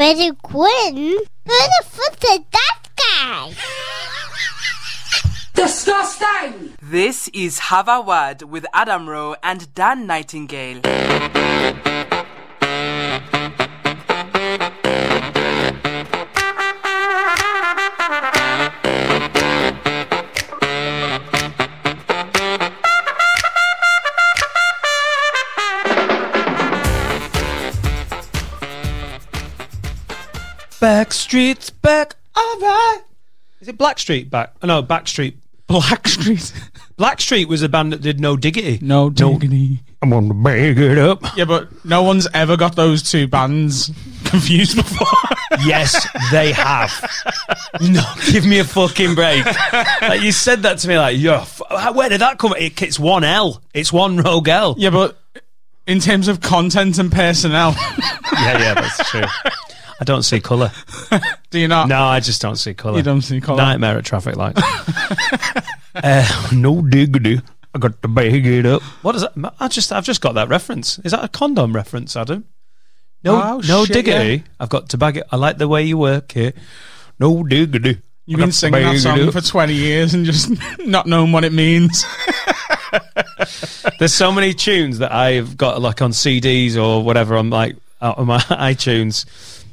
Freddie Quinn? Who the fuck is that guy? Disgusting! This is Have a Word with Adam Rowe and Dan Nightingale. Backstreet's back. All right. Is it Blackstreet back? Oh, no, Backstreet. Blackstreet. Blackstreet was a band that did No Diggity. No diggity. I'm gonna bag it up. Yeah, but no one's ever got those two bands confused before. yes, they have. No, give me a fucking break. Like you said that to me, like, yo, f- where did that come? It, it's one L. It's one rogue L. yeah, but in terms of content and personnel, yeah, yeah, that's true. I don't see colour. do you not? No, I just don't see colour. You don't see colour? Nightmare at traffic lights. uh, no diggity. I got to bag it up. What is that? I just, I've just got that reference. Is that a condom reference, Adam? No, Oh, no shit, diggity. yeah. I've got to bag it. I like the way you work here. No diggity. You've been singing that song for 20 years and just not knowing what it means. There's so many tunes that I've got like on CDs or whatever on like out on my iTunes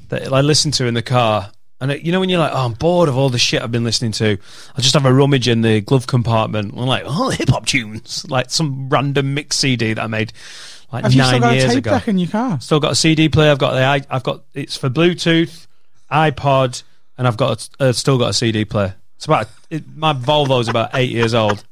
that I listen to in the car. And it, you know when you're like, oh, I'm bored of all the shit I've been listening to. I just have a rummage in the glove compartment. I'm like, oh, hip hop tunes, like some random mix CD that I made like Have you still nine years tape ago. deck in your car? Still got a CD player. I've got the I've got it's for Bluetooth, iPod, and I've got a, uh, still got a CD player. It's about it, my Volvo's about eight years old.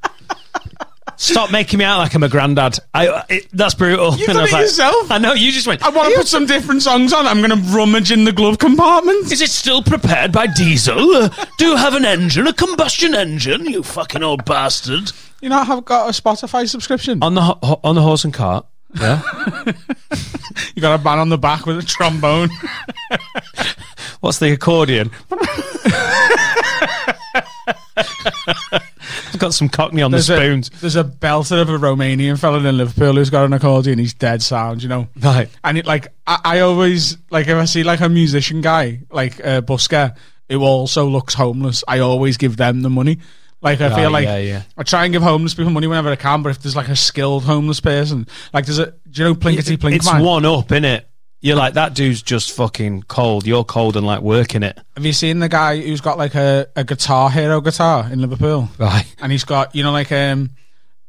Stop making me out like I'm a granddad. I it, that's brutal. You've And done I it like- yourself. I know. You just went. I want to put some different songs on. I'm going to rummage in the glove compartment. Is it still prepared by diesel? Uh, do you have an engine, a combustion engine? You fucking old bastard. You not have got a Spotify subscription? On the ho- ho- on the horse and cart. Yeah. You got a man on the back with a trombone. What's the accordion? Got some cockney on the There's a, spoons. there's a belter of a Romanian fella in Liverpool who's got an accordion. He's dead sound, you know. Right. And it like I, I always like if I see like a musician guy like uh, a busker who also looks homeless, I always give them the money. Like I Right, feel like yeah, yeah. I try and give homeless people money whenever I can, but if there's like a skilled homeless person, like there's a do you know Plinkety Plink It's Man? one up, innit? You're like that dude's just fucking cold. You're cold and like working it. Have you seen the guy who's got like a, a guitar hero guitar in Liverpool? Right. And he's got you know like um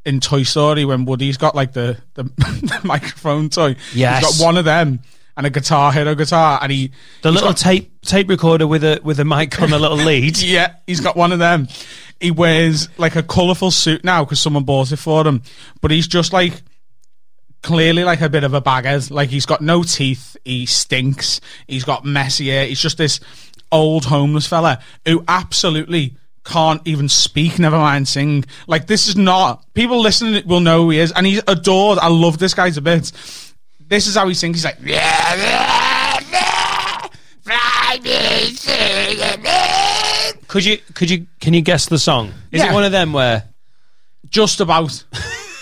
in Toy Story when Woody's got like the the, the microphone toy. Yes. He's got one of them and a guitar hero guitar and he The little got- tape tape recorder with a with a mic on a little lead. Yeah, he's got one of them. He wears like a colourful suit now because someone bought it for him. But he's just like clearly like a bit of a baghead. Like he's got no teeth. He stinks. He's got messy hair. He's just this old homeless fella who absolutely can't even speak, never mind sing. Like this is not people listening will know who he is, and he's adored. I love this guy a bit. This is how he sings. He's like, yeah, yeah, yeah, fly me the moon." Could you could you can you guess the song? Is Yeah. it one of them where just about.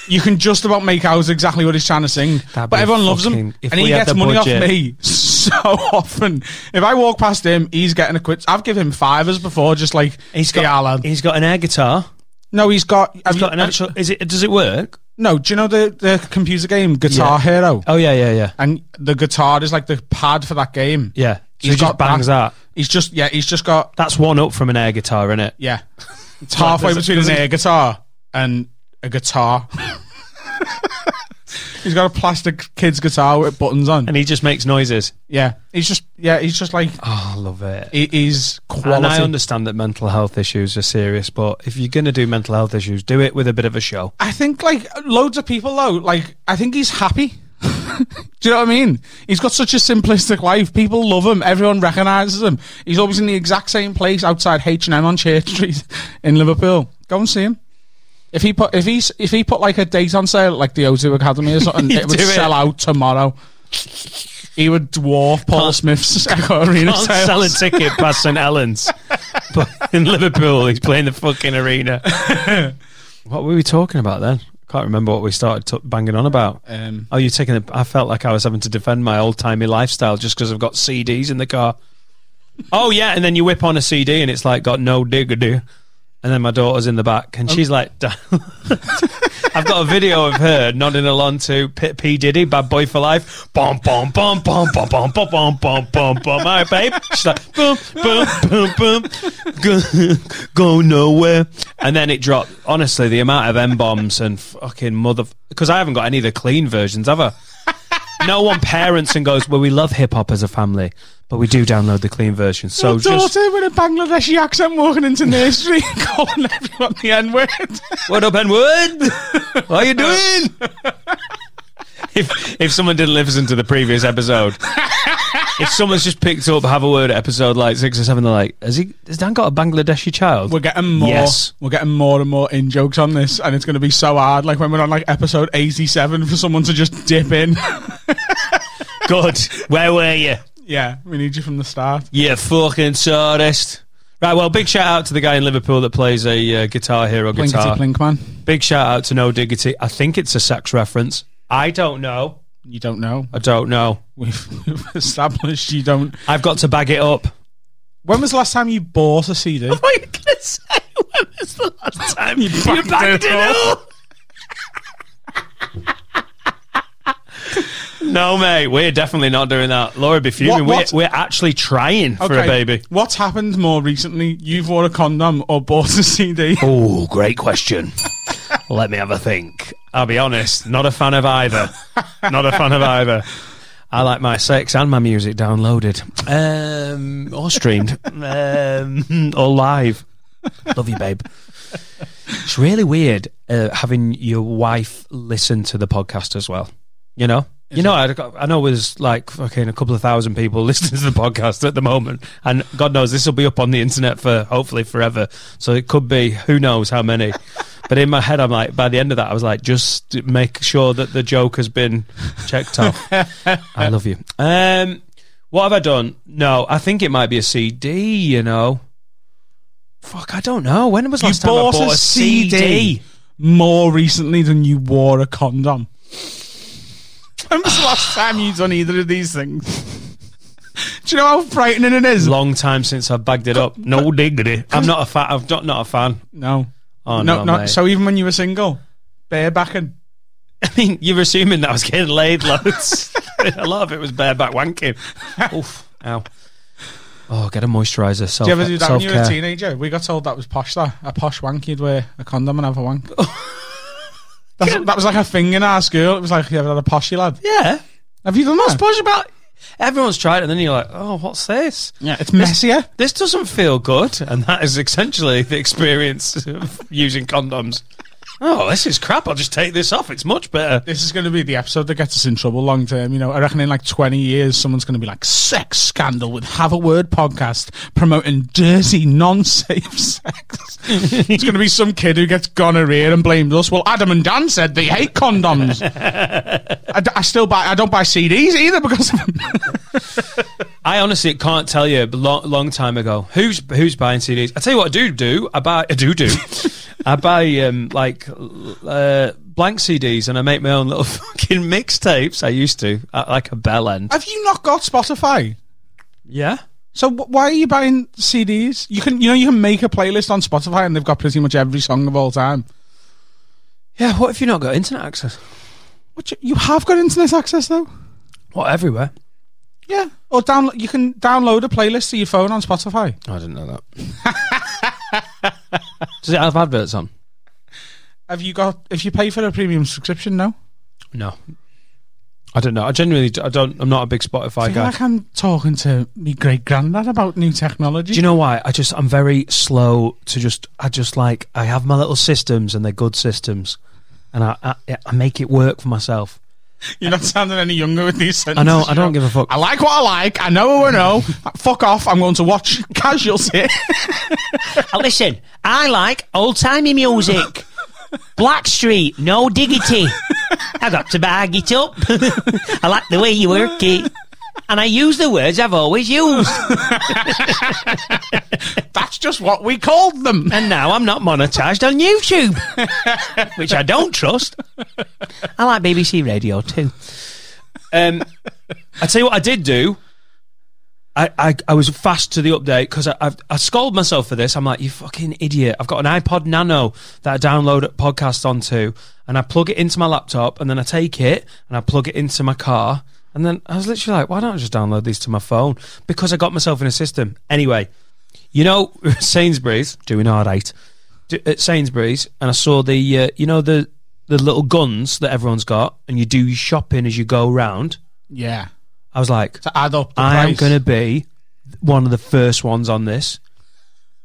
You can just about make out exactly what he's trying to sing, That'd but everyone loves him, fucking- if and he gets money budget. off me so often. If I walk past him, he's getting a quid. I've given him fivers before, just like he's got yeah, he's got an air guitar. No, he's got. He's got an actual. Is it? Does it work? No, do you know the the computer game Guitar Yeah. Hero? Oh yeah, yeah, yeah, And the guitar is like the pad for that game. yeah. So He's he just got bangs that. He's just yeah, he's just got That's one up from an air guitar, isn't it? yeah. It's halfway it- between an air guitar and a guitar. he's got a plastic kid's guitar with buttons on. And he just makes noises. Yeah, he's just yeah, he's just like Oh, I love it. he, he's quality. And I understand that mental health issues are serious, but if you're going to do mental health issues, do it with a bit of a show. I think like loads of people though, like I think he's happy. Do you know what I mean? He's got such a simplistic life. People love him. Everyone recognises him. He's always in the exact same place outside H and M on Church Street in Liverpool. Go and see him. If he put if he's if he put like a date on sale like the O2 Academy or something, it would do it. sell out tomorrow. He would dwarf Paul Smith's Echo Arena Can't sales. sell a ticket past St Helens, but in Liverpool, he's playing the fucking arena. what were we talking about then? Can't can't remember what we started t- banging on about. Um, Oh, you're taking. I felt like I was having to defend my old timey lifestyle just because I've got CDs in the car. oh yeah, and then you whip on a CD and it's like got no digger diggity, and then my daughter's in the back and she's like, I've got a video of her nodding along to P, P Diddy, Bad Boy for Life. Bom bom bom bom bom bom bom bom bom bom bom. All right, babe. She's like, boom boom boom boom, go, go nowhere. And then it dropped. Honestly, the amount of M bombs and fucking mother because I haven't got any of the clean versions, have I? No one parents and goes, well, we love hip hop as a family, but we do download the clean version. So just daughter with a Bangladeshi accent walking into nursery calling everyone the N word. What up, N word? How are you doing? If if someone didn't listen to the previous episode, if someone's just picked up have a word episode like six or seven, they're like, has he? Has Dan got a Bangladeshi child? We're getting more. Yes. We're getting more and more in jokes on this, and it's going to be so hard. Like when we're on like episode eighty-seven, for someone to just dip in. Good. Where were you? yeah, we need you from the start. You fucking sawdust. Right, well, big shout out to the guy in Liverpool that plays a uh, Guitar Hero guitar. Plinkety plink, man. Big shout out to No Diggity. I think it's a sex reference. I don't know. You don't know. I don't know. We've, we've established you don't. I've got to bag it up. When was the last time you bought a CD? What are you going to say? When was the last time you, bagged it up? no, mate, we're definitely not doing that. Laura be fuming. What- what- We're, we're actually trying for a baby. What's happened more recently? You've wore a condom or bought a CD? Oh, great question. Let me have a think. I'll be honest, not a fan of either. not a fan of either. I like my sex and my music downloaded, um, or streamed, um, or live. Love you, babe. It's really weird uh, having your wife listen to the podcast as well. You know, you know, I, I know there's like fucking a couple of thousand people listening to the podcast at the moment, and God knows this will be up on the internet for hopefully forever. So it could be who knows how many. But in my head, I'm like, by the end of that, I was like, just make sure that the joke has been checked off. I love you. Um, what have I done? No, I think it might be a CD. You know, fuck, I don't know. When was the You last time I bought bought a a CD? CD? More recently than you wore a condom. When was the last time you done either of these things? Do you know how frightening it is? Long time since I've bagged it up. No diggity. I'm not a fan. I'm not, not a fan. No. Oh no, no, no. mate. So even when you were single, barebacking. I mean, you're assuming that I was getting laid loads. a lot of it was bareback wanking. Oof. Ow. Oh, get a moisturiser. Self, Do you ever do that when you were a self-care. teenager? We got told that was posh. That a posh wank, you'd wear a condom and have a wank. That's, that was like a thing in our school. It was like you ever had a poshy lad. Yeah. Have you done that? What's about? Everyone's tried it, and then you're like, oh, what's this? Yeah, it's messier. This doesn't feel good. And that is essentially the experience of using condoms. Oh, this is crap. I'll just take this off. It's much better. This is going to be the episode that gets us in trouble long term. You know, I reckon in like 20 years, someone's going to be like, sex scandal with Have a Word podcast promoting dirty, non safe sex. it's going to be some kid who gets gonorrhea and blames us. Well, Adam and Dan said they hate condoms. I, d- I still buy, I don't buy CDs either because of them. I honestly can't tell you. A long, long time ago, who's who's buying CDs? I tell you what, I do do. I buy. I do do. I buy um like uh, blank CDs, and I make my own little fucking mixtapes. I used to uh, like a bell end. Have you not got Spotify? Yeah. So wh- why are you buying CDs? You can, you know, you can make a playlist on Spotify and they've got pretty much every song of all time. Yeah. What if you not got internet access? What you, you have got internet access though? What everywhere? Yeah. Or download. You can download a playlist to your phone on Spotify. I didn't know that. Does it have adverts on? Have you got? If you pay for a premium subscription, no. No. I don't know. I genuinely, I don't. I'm not a big Spotify I guy. like I'm talking to me great granddad about new technology. Do you know why? I just I'm very slow to just I just like I have my little systems and they're good systems, and I I, I make it work for myself. You're not sounding any younger with these sentences. I know I don't give a fuck. I like what I like. I know who I know. Fuck off. I'm going to watch Casualty. Uh, Listen, I like old timey music. Blackstreet, no diggity. I got to bag it up. I like the way you work it. And I use the words I've always used. That's That's just what we called them. and now I'm not monetized on YouTube, which I don't trust. I like BBC Radio too. Um, I tell you what, I did do. I, I, I was fast to the update because I, I I scolded myself for this. I'm like, you fucking idiot! I've got an iPod Nano that I download podcasts onto, and I plug it into my laptop, and then I take it and I plug it into my car, and then I was literally like, why don't I just download these to my phone? Because I got myself in a system. Anyway, you know, Sainsbury's doing all right at Sainsbury's, and I saw the uh, you know the the little guns that everyone's got, and you do your shopping as you go round. Yeah. I was like, To add up I am going to be one of the first ones on this.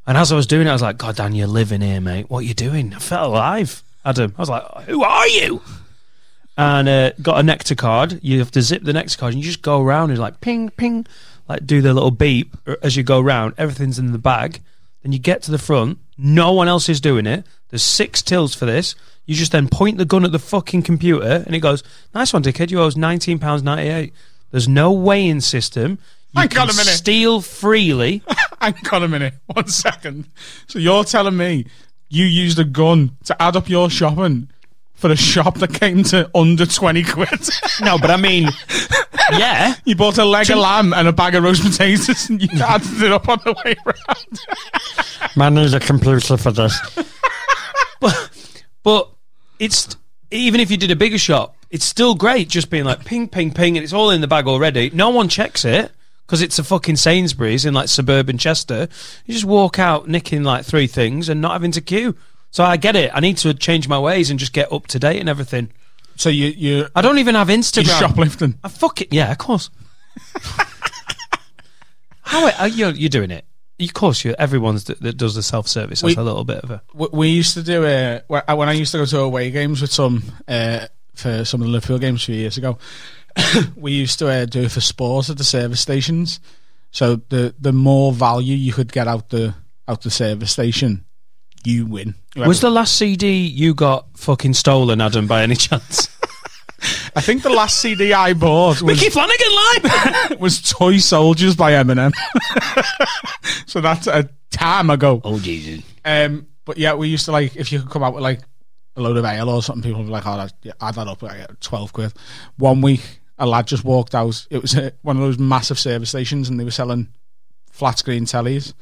And as I was doing it, I was like, God, Dan, you're living here, mate. What are you doing? I felt alive, Adam. I was like, Who are you? And uh, got a Nectar card. You have to zip the Nectar card, and you just go around and like ping, ping, like do the little beep as you go round. Everything's in the bag. Then you get to the front. No one else is doing it. There's six tills for this. You just then point the gun at the fucking computer, and it goes, "Nice one, dickhead. You owe us nineteen pounds ninety-eight. There's no weighing system. You Hang can on a minute. steal freely. Hang on a minute. One second. So you're telling me you used a gun to add up your shopping for a shop that came to under 20 quid? no, but I mean, yeah. you bought a leg of lamb and a bag of roast potatoes and you added it up on the way around. Man needs a computer for this. but, but it's even if you did a bigger shop, it's still great just being like ping, ping, ping, and it's all in the bag already. No one checks it because it's a fucking Sainsbury's in like suburban Chester. You just walk out nicking like three things and not having to queue. So I get it. I need to change my ways and just get up to date and everything. So you, you, I don't even have Instagram. you're shoplifting. I fuck it. Yeah, of course. How are you? You're doing it. Of course, you. Everyone's that, that does the self service. That's We- a little bit of a. we, we used to do a when I- used to go to away games with some uh, for some of the Liverpool games a few years ago. we used to uh, do it for sports at the service stations. So the the more value you could get out the out the service station, you win. Was the last CD you got fucking stolen, Adam, by any chance? I think the last CD I bought was, Micky Flanagan live. was Toy Soldiers by Eminem. so that's a time ago. oh Jesus! Um, but yeah, we used to like if you could come out with like a load of ale or something, people would be like, "Oh, that, yeah, add that up, I get twelve quid." One week, a lad just walked out. It was uh one of those massive service stations, and they were selling flat screen tellies.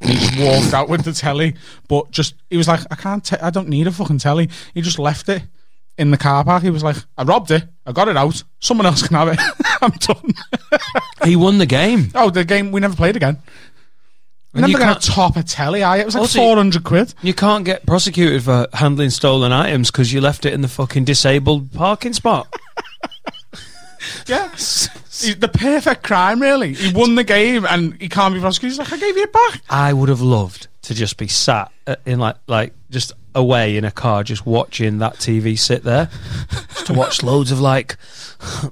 He just walked out with the telly, but just he was like, "I can't, te- I don't need a fucking telly." He just left it in the car park. He was like, "I robbed it. I got it out. Someone else can have it. I'm done." He won the game. oh, the game we never played again. And never you gonna can't- top a telly. I it was like Also, four hundred quid. You can't get prosecuted for handling stolen items because you left it in the fucking disabled parking spot. Yeah. He's the perfect crime, really. He won the game and he can't be prosecuted. He's like, I gave you it back. I would have loved to just be sat uh, in like like just away in a car, just watching that TV sit there, just to watch loads of like,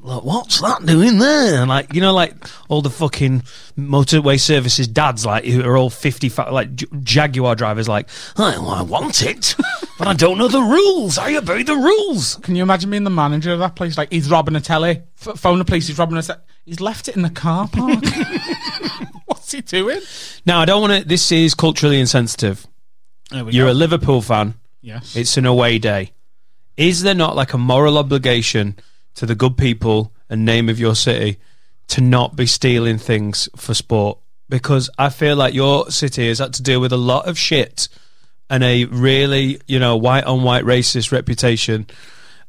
look, what's that doing there? And like you know, like all the fucking motorway services dads, like who are all fifty, like Jaguar drivers, like, oh, I want it, but I don't know the rules. I obey the rules. Can you imagine being the manager of that place? Like, he's robbing a telly. F- phone the police, he's robbing a telly. He's left it in the car park. What's he doing? Now I don't want to. This is culturally insensitive. You're go. a Liverpool fan. Yes. It's an away day. Is there not like a moral obligation to the good people and name of your city to not be stealing things for sport? Because I feel like your city has had to deal with a lot of shit and a really, you know, white on white racist reputation.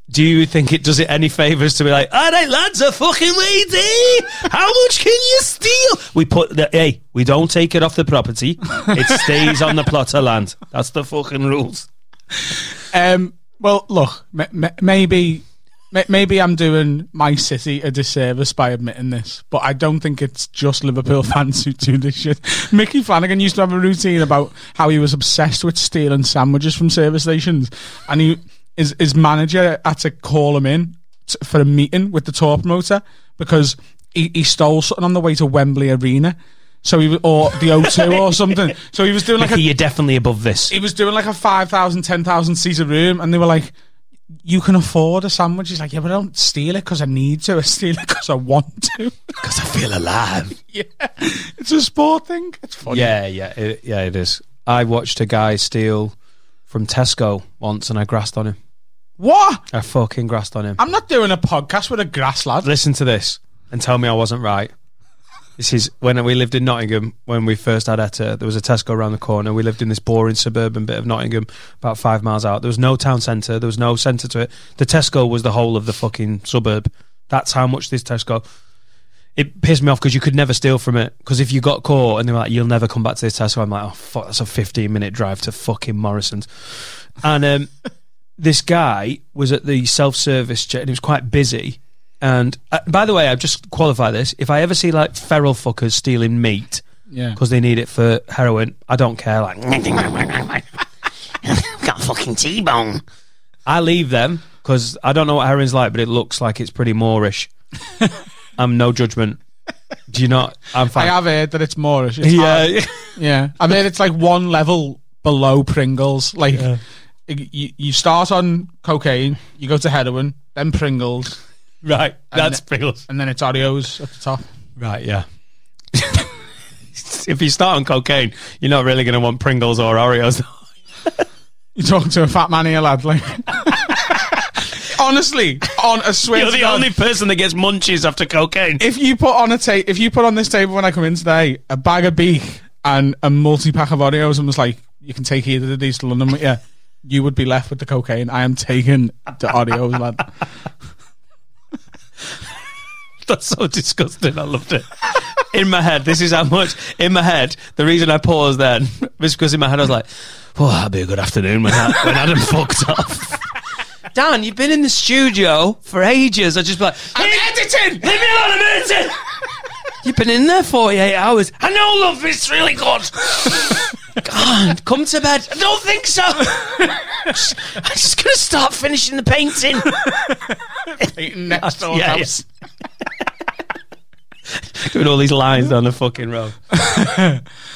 Do you think it does it any favors to be like, all right, lads, a fucking lady. How much can you steal? We put the hey, we don't take it off the property. It stays on the plot of land. That's the fucking rules. Um, well, look, m- m- maybe maybe I'm doing my city a disservice by admitting this, but I don't think it's just Liverpool fans who do this shit. Micky Flanagan used to have a routine about how he was obsessed with stealing sandwiches from service stations, and he his, his manager had to call him in t- for a meeting with the tour promoter because he, he stole something on the way to Wembley Arena. So he was, or the O2 or something. So he was doing like a you're definitely above this. he was doing like a 5,000, 10,000 seater room, and they were like, you can afford a sandwich. He's like, yeah, but I don't steal it because I need to. I steal it because I want to. Because I feel alive. yeah, it's a sport thing. It's funny. Yeah, yeah, it, yeah, it is. I watched a guy steal from Tesco once, and I grassed on him. What? I fucking grassed on him. I'm not doing a podcast with a grass lad. Listen to this and tell me I wasn't right. This is when we lived in Nottingham when we first had Etta. There was a Tesco around the corner. We lived in this boring suburban bit of Nottingham, about five miles out. There was no town centre. There was no centre to it. The Tesco was the whole of the fucking suburb. That's how much this Tesco. It pissed me off because you could never steal from it. Because if you got caught and they were like, "You'll never come back to this Tesco," I'm like, "Oh fuck, that's a 15 minute drive to fucking Morrison's." And um, this guy was at the self service check and it was quite busy. And uh, by the way, I've just qualify this. If I ever see like feral fuckers stealing meat Yeah. because they need it for heroin, I don't care. Like, I've Got a fucking T-bone. I leave them because I don't know what heroin's like, but it looks like it's pretty moreish. I'm no judgment. Do you not? I'm fine. I fine. have heard that it's moreish. It's hard. yeah, Yeah, I mean it's like one level below Pringles. Like you, you start on cocaine, you go to heroin, then Pringles, right. That's And- Pringles. and then it's Oreos at the top. Right, yeah. if you start on cocaine, you're not really going to want Pringles or Oreos. You talking to a fat man here, lad? Like, honestly, on a swear You're the God, only person that gets munchies after cocaine. If you put on a ta- if you put on this table when I come in today a bag of beef and a multi pack of Oreos and was like, you can take either of these to London with you, would be left with the cocaine. I am taking the audio, lad. That's so disgusting. I loved it. In my head, this is how much. In my head, the reason I paused then was because in my head I was like, "Oh, that'd be a good afternoon when, I, when Adam fucked off." Dan, you've been in the studio for ages. I just be like, I'm editing. Leave me alone, I'm editing. You've been in there 48 hours. I know, love, it's really good. God, come to bed. I don't think so. I'm just going to start finishing the painting. Eating next door Yeah, yeah. Doing all these lines down the fucking road.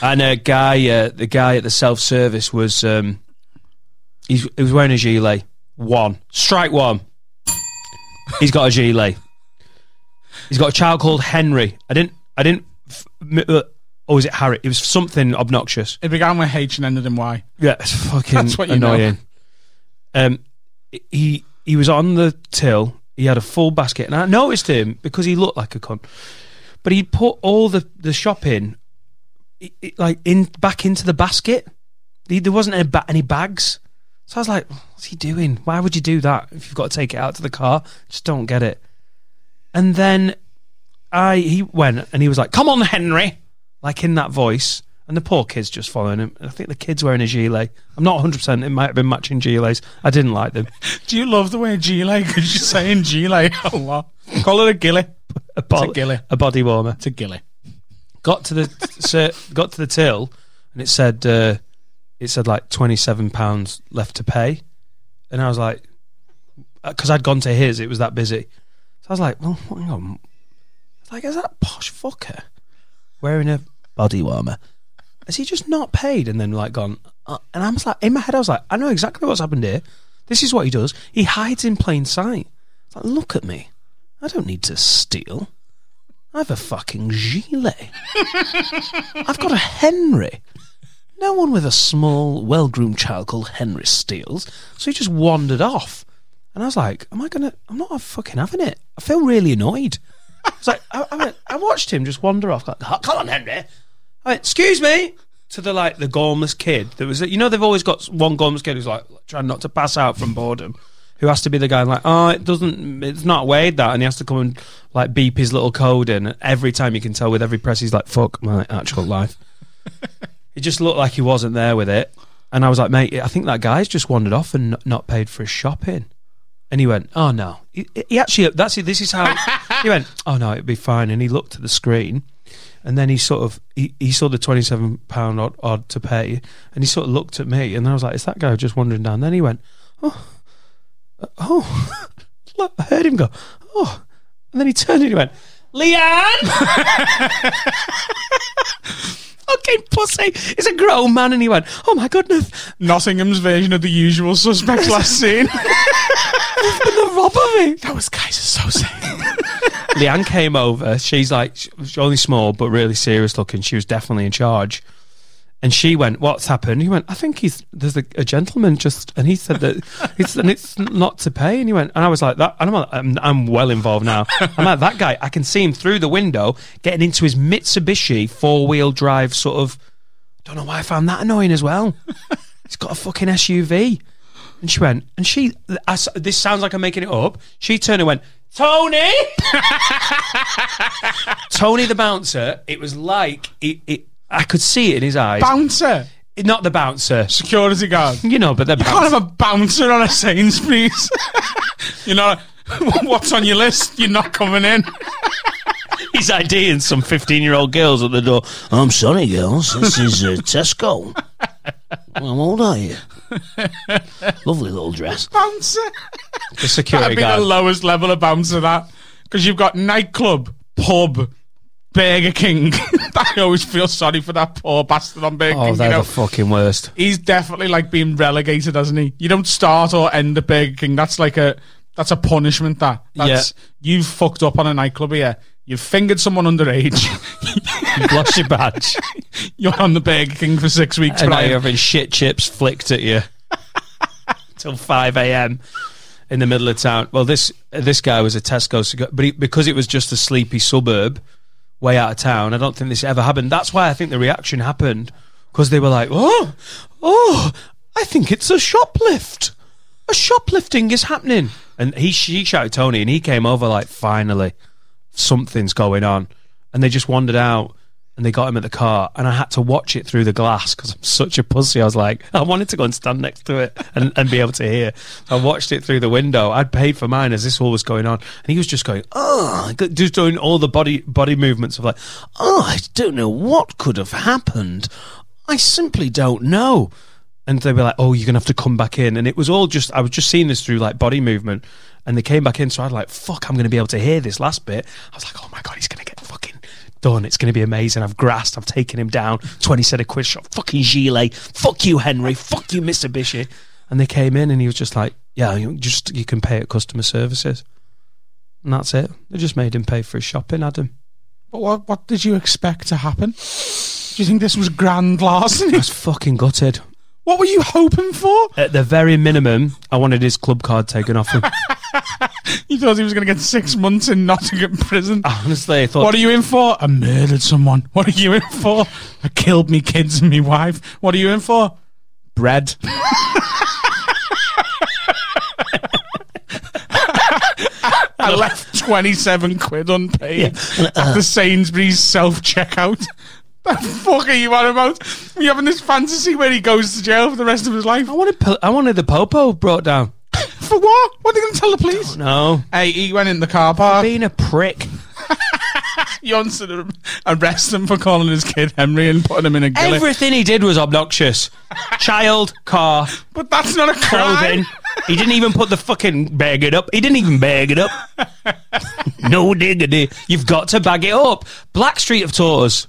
and a guy, uh, the guy at the self service was, um, he's, he was wearing a gilet. One. Strike one. He's got a gilet. He's got a child called Henry. I didn't, I didn't, uh, or was it Harry? It was something obnoxious. It began with H and ended in Y. Yeah, it's fucking That's what you know. annoying. Um, he he was on the till. He had a full basket, and I noticed him because he looked like a cunt. But he put all the the shopping, i- i- like in back into the basket. He, there wasn't any, ba- any bags, so I was like, "What's he doing? Why would you do that if you've got to take it out to the car?" Just don't get it. And then I he went and he was like, "Come on, Henry," like in that voice. And the poor kid's just following him. I think the kid's wearing a gilet. I'm not 100. percent It might have been matching gilets. I didn't like them. Do you love the way gilet? Because you're saying gilet a lot. Call it a gilly. A, bo- gilly. a body warmer. It's a gilly. Got to the sir, got to the till, and it said uh, it said like 27 pounds left to pay, and I was like, because I'd gone to his, it was that busy. So I was like, well, hang on, like is that posh fucker wearing a body warmer? Has he just not paid and then like gone? Uh, and I was like, in my head, I was like, I know exactly what's happened here. This is what he does. He hides in plain sight. It's like, look at me. I don't need to steal. I have a fucking gilet. I've got a Henry. No one with a small, well groomed child called Henry steals. So he just wandered off. And I was like, Am I gonna I'm not fucking having it. I feel really annoyed. I was like I, I, went, I watched him just wander off, like, "Oh, come on, Henry. I went, excuse me. To the like the gormless kid that was you know they've always got one gormless kid who's like trying not to pass out from boredom, who has to be the guy like oh it doesn't it's not weighed that and he has to come and like beep his little code in every time you can tell with every press he's like fuck my actual life. It just looked like he wasn't there with it, and I was like mate I think that guy's just wandered off and not paid for his shopping. And he went, "Oh no." He, he actually, that's it. This is how he went. Oh no, it'd be fine. And he looked at the screen, and then he sort of he, he saw the twenty seven pound odd, odd to pay, and he sort of looked at me, and I was like, "Is that guy just wandering down?" Then he went, "Oh, uh, oh." I heard him go, "Oh," and then he turned and he went, "Leanne." fucking pussy. It's a grown man. And he went, oh my goodness, Nottingham's version of the usual suspects last scene. the robber me. that was guys are so sick. Leanne came over. She's like, she's only small, but really serious looking. She was definitely in charge. And she went, "What's happened?" He went, "I think he's there's a, a gentleman just," and he said that it's and it's not to pay. And he went, and I was like, "That," and I'm, I'm, I'm well involved now. I'm like, that guy. I can see him through the window getting into his Mitsubishi four wheel drive sort of. Don't know why I found that annoying as well. He's got a fucking SUV. And she went, and she, I this sounds like I'm making it up. She turned and went, Tony! Tony the bouncer, it was like, it, it, I could see it in his eyes. Bouncer, Not the bouncer. security guard. You know, but the Can't bouncer. have a bouncer on a Sainsbury's. you know, what's on your list? You're not coming in. He's IDing some 15 year old girls at the door. I'm sorry, girls. This is uh, Tesco. How old are you? Lovely little dress. Bouncer. The security That'd be the guard. lowest level of bouncer, that. Because you've got nightclub, pub, Burger King. I always feel sorry for that poor bastard on Burger Oh, King. they're You know? the fucking worst. He's definitely like being relegated, hasn't he? You don't start or end at Burger King. That's like a that's a punishment. That that's you've fucked up on a nightclub here. You've fingered someone underage. You've lost your badge. You're on the Burger King for six weeks. and now Brian. you're having shit chips flicked at you till 5 a.m. in the middle of town. Well, this this guy was a Tesco, cigar- but he, because it was just a sleepy suburb way out of town, I don't think this ever happened. That's why I think the reaction happened because they were like, "Oh, oh, I think it's a shoplift. A shoplifting is happening." And he she shouted Tony, and he came over like, "Finally, something's going on," and they just wandered out and they got him at the car, and I had to watch it through the glass because I'm such a pussy. I was like, I wanted to go and stand next to it and, and be able to hear. I watched it through the window. I'd paid for mine as this all was going on, and he was just going, oh, just doing all the body body movements of like, oh, I don't know what could have happened. I simply don't know. And they were like, "Oh, you're gonna have to come back in." And it was all just I was just seeing this through like body movement, and they came back in. So I was like, "Fuck, I'm gonna be able to hear this last bit." I was like, "Oh my god, he's gonna get done. It's gonna be amazing." I've grasped. I've taken him down. Twenty set of quid shot. Fucking gilet. Fuck you, Henry. Fuck you, Mr. Bishy. And they came in, and he was just like, "Yeah, you just you can pay at customer services." And that's it. They just made him pay for his shopping, Adam. But what what did you expect to happen? Do you think this was grand larceny? I was fucking gutted. What were you hoping for? At the very minimum, I wanted his club card taken off him. You thought he was going to get six months in Nottingham prison. Honestly, I thought What are you in for? I murdered someone. What are you in for? I killed me kids and me wife. What are you in for? Bread. I left 27 quid unpaid at the Sainsbury's self checkout. The fuck are you on about? You having this fantasy where he goes to jail for the rest of his life? I wanted po- I wanted the popo brought down. For what? What are they going to tell the police? No, Hey, he went in the car park. being a prick. Johnson to arrest him for calling his kid Henry and putting him in a gillet. Everything he did was obnoxious. Child, car, but that's not a crime. clothing. He didn't even put the fucking bag it up. He didn't even bag it up. no diggity. You've got to bag it up. Blackstreet have taught us.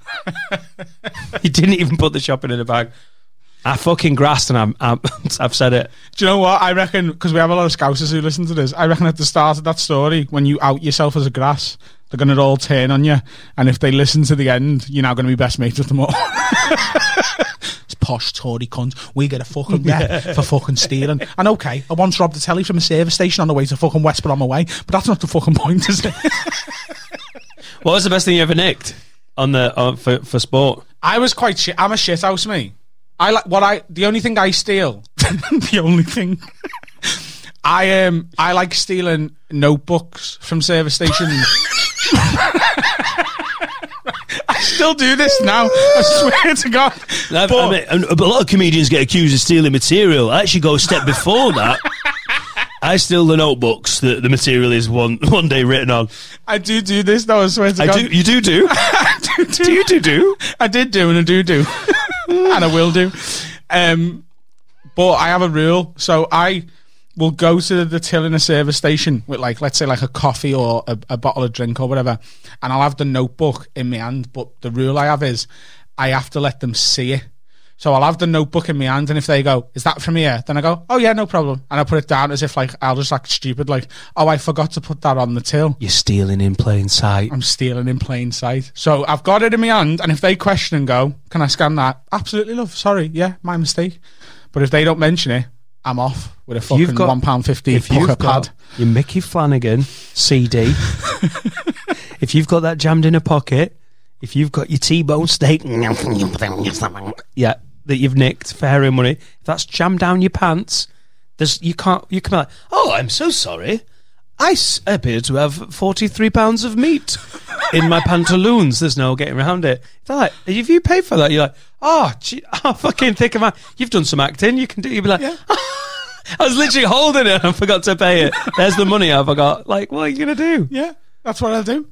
he didn't even put the shopping in a bag. I fucking grasped and I'm, I'm, I've said it. Do you know what? I reckon, because we have a lot of scousers who listen to this, I reckon at the start of that story, when you out yourself as a grass, they're going to all turn on you. And if they listen to the end, you're now going to be best mates with them all. it's posh Tory cunt. We get a fucking rep for fucking stealing. And okay, I once robbed a telly from a service station on the way to fucking West Brom away, but that's not the fucking point, is it? What was the best thing you ever nicked on the on, for for sport? I was quite shit. I'm a shit house, me. I like what I. The only thing I steal, the only thing, I um, I like stealing notebooks from service stations. I still do this now. I swear to God. I, But- I mean, and a lot of comedians get accused of stealing material. I actually go a step before that. I steal the notebooks that the material is one one day written on. I do do this though. I swear to I God. do. You do do. I do do. Do you do do? I did do and I do do, and I will do. Um, but I have a rule, so I will go to the till in a service station with like, let's say, like a coffee or a, a bottle of drink or whatever, and I'll have the notebook in my hand. But the rule I have is, I have to let them see it. So I'll have the notebook in my hand, and if they go, "Is that from here?" Then I go, "Oh yeah, no problem," and I put it down as if like I'll just act stupid, like, "Oh, I forgot to put that on the till." You're stealing in plain sight. I'm stealing in plain sight. So I've got it in my hand, and if they question and go, "Can I scan that?" Absolutely, love. Sorry, yeah, my mistake. But if they don't mention it, I'm off with a fucking got- one pound fifty If you've got pad. your Micky Flanagan CD, if you've got that jammed in a pocket, if you've got your T-bone steak, yeah, that you've nicked for heroin money, if that's jammed down your pants, there's you can't you can be like, oh, I'm so sorry. I appear to have 43 pounds of meat in my pantaloons. There's no getting around it. They're like, if you pay for that, you're like, oh, gee, oh fucking thick of man. You've done some acting. You can do. You'd be like, I was literally holding it and I forgot to pay it. There's the money I forgot. Like, what are you going to do? Yeah, that's what I'll do.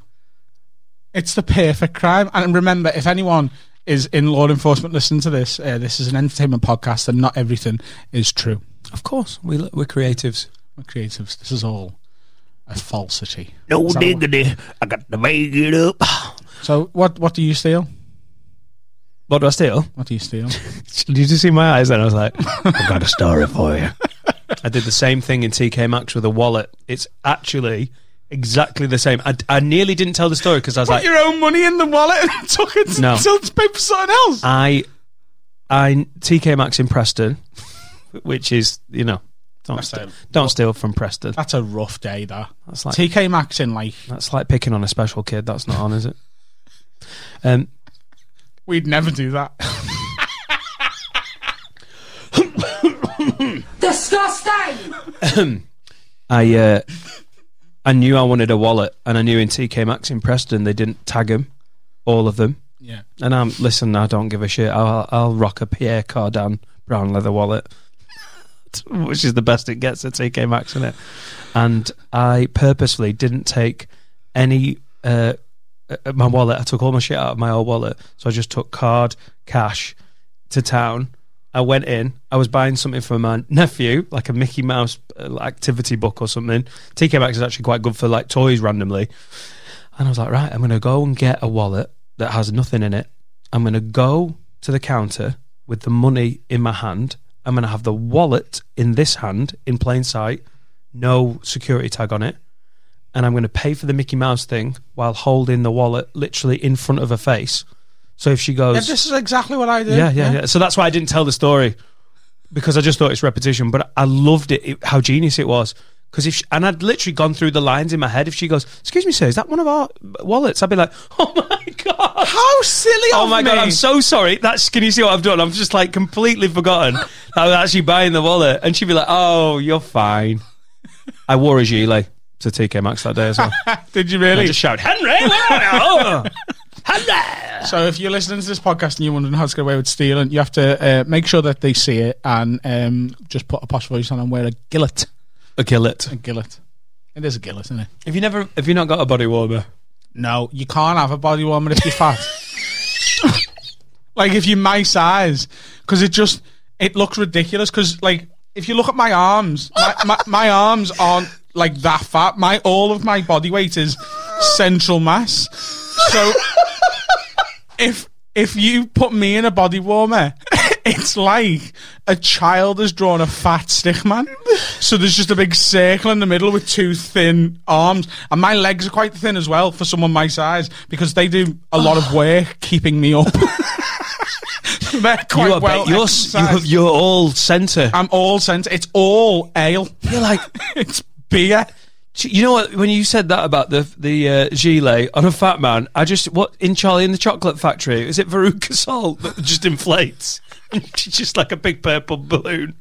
It's the perfect crime. And remember, if anyone is in law enforcement listening to this, uh, this is an entertainment podcast, and not everything is true. Of course, we, we're creatives. We're creatives. This is all a falsity. No Is what- diggity. I got to make it up. So, what what do you steal? What do I steal? What do you steal? Did you see my eyes then? I was like, I've got a story for you. I did the same thing in TK Maxx with a wallet. It's actually exactly the same. I, I nearly didn't tell the story because I was Put like, your own money in the wallet and took it No. until it's paid for something else. I, I TK Maxx in Preston, which is you know, don't That's steal, a- don't steal from Preston. That's a rough day, that. That's like TK Maxx in like that's like picking on a special kid. That's not on, is it? Um, we'd never do that. Disgusting! I uh, I knew I wanted a wallet, and I knew in TK Maxx in Preston they didn't tag them, all of them. yeah. And I'm listen, I don't give a shit. I'll I'll rock a Pierre Cardin brown leather wallet, which is the best it gets at TK Maxx, isn't it? And I purposely didn't take any uh, uh, my wallet. I took all my shit out of my old wallet, so I just took card, cash to town. I went in. I was buying something for my nephew, like a Mickey Mouse uh, activity book or something. TK Maxx is actually quite good for like toys randomly. And I was like, right, I'm going to go and get a wallet that has nothing in it. I'm going to go to the counter with the money in my hand. I'm going to have the wallet in this hand in plain sight, no security tag on it. And I'm going to pay for the Mickey Mouse thing while holding the wallet literally in front of her face. So if she goes, Yeah, this is exactly what I did. yeah, yeah, yeah. So that's why I didn't tell the story because I just thought it's repetition. But I loved it, it how genius it was. Because if she, and I'd literally gone through the lines in my head. If she goes, "Excuse me, sir, is that one of our wallets?" I'd be like, "Oh my god, How silly Oh of my god. I'm so sorry. That's can you see what I've done? I've just like completely forgotten I was actually buying the wallet, and she'd be like, "Oh, you're fine." I wore a gilet to TK Maxx that day as well. Did you I really? just shouted, "Henry, where are you?" Henry. So if you're listening to this podcast and you're wondering how to get away with stealing, you have to uh, make sure that they see it and um, just put a posh voice on and wear a gillet. A gillet. A gillet. It is a gillet, isn't it? Have you never? Have you not got a body warmer? No, you can't have a body warmer if you're fat. like if you're my size, because it just it looks ridiculous. Because like if you look at my arms, my, my, my arms aren't like that fat. My all of my body weight is central mass. So if if you put me in a body warmer, it's like a child has drawn a fat stick man. So there's just a big circle in the middle with two thin arms, and my legs are quite thin as well for someone my size because they do a lot of work keeping me up. They're quite you are, well you're, you're, you're all centre. I'm all centre. It's all ale. You're like, It's beer. You know what? When you said that about the the uh, gilet on a fat man, I just what in Charlie in the Chocolate Factory is it Veruca Salt that just inflates? Just like a big purple balloon.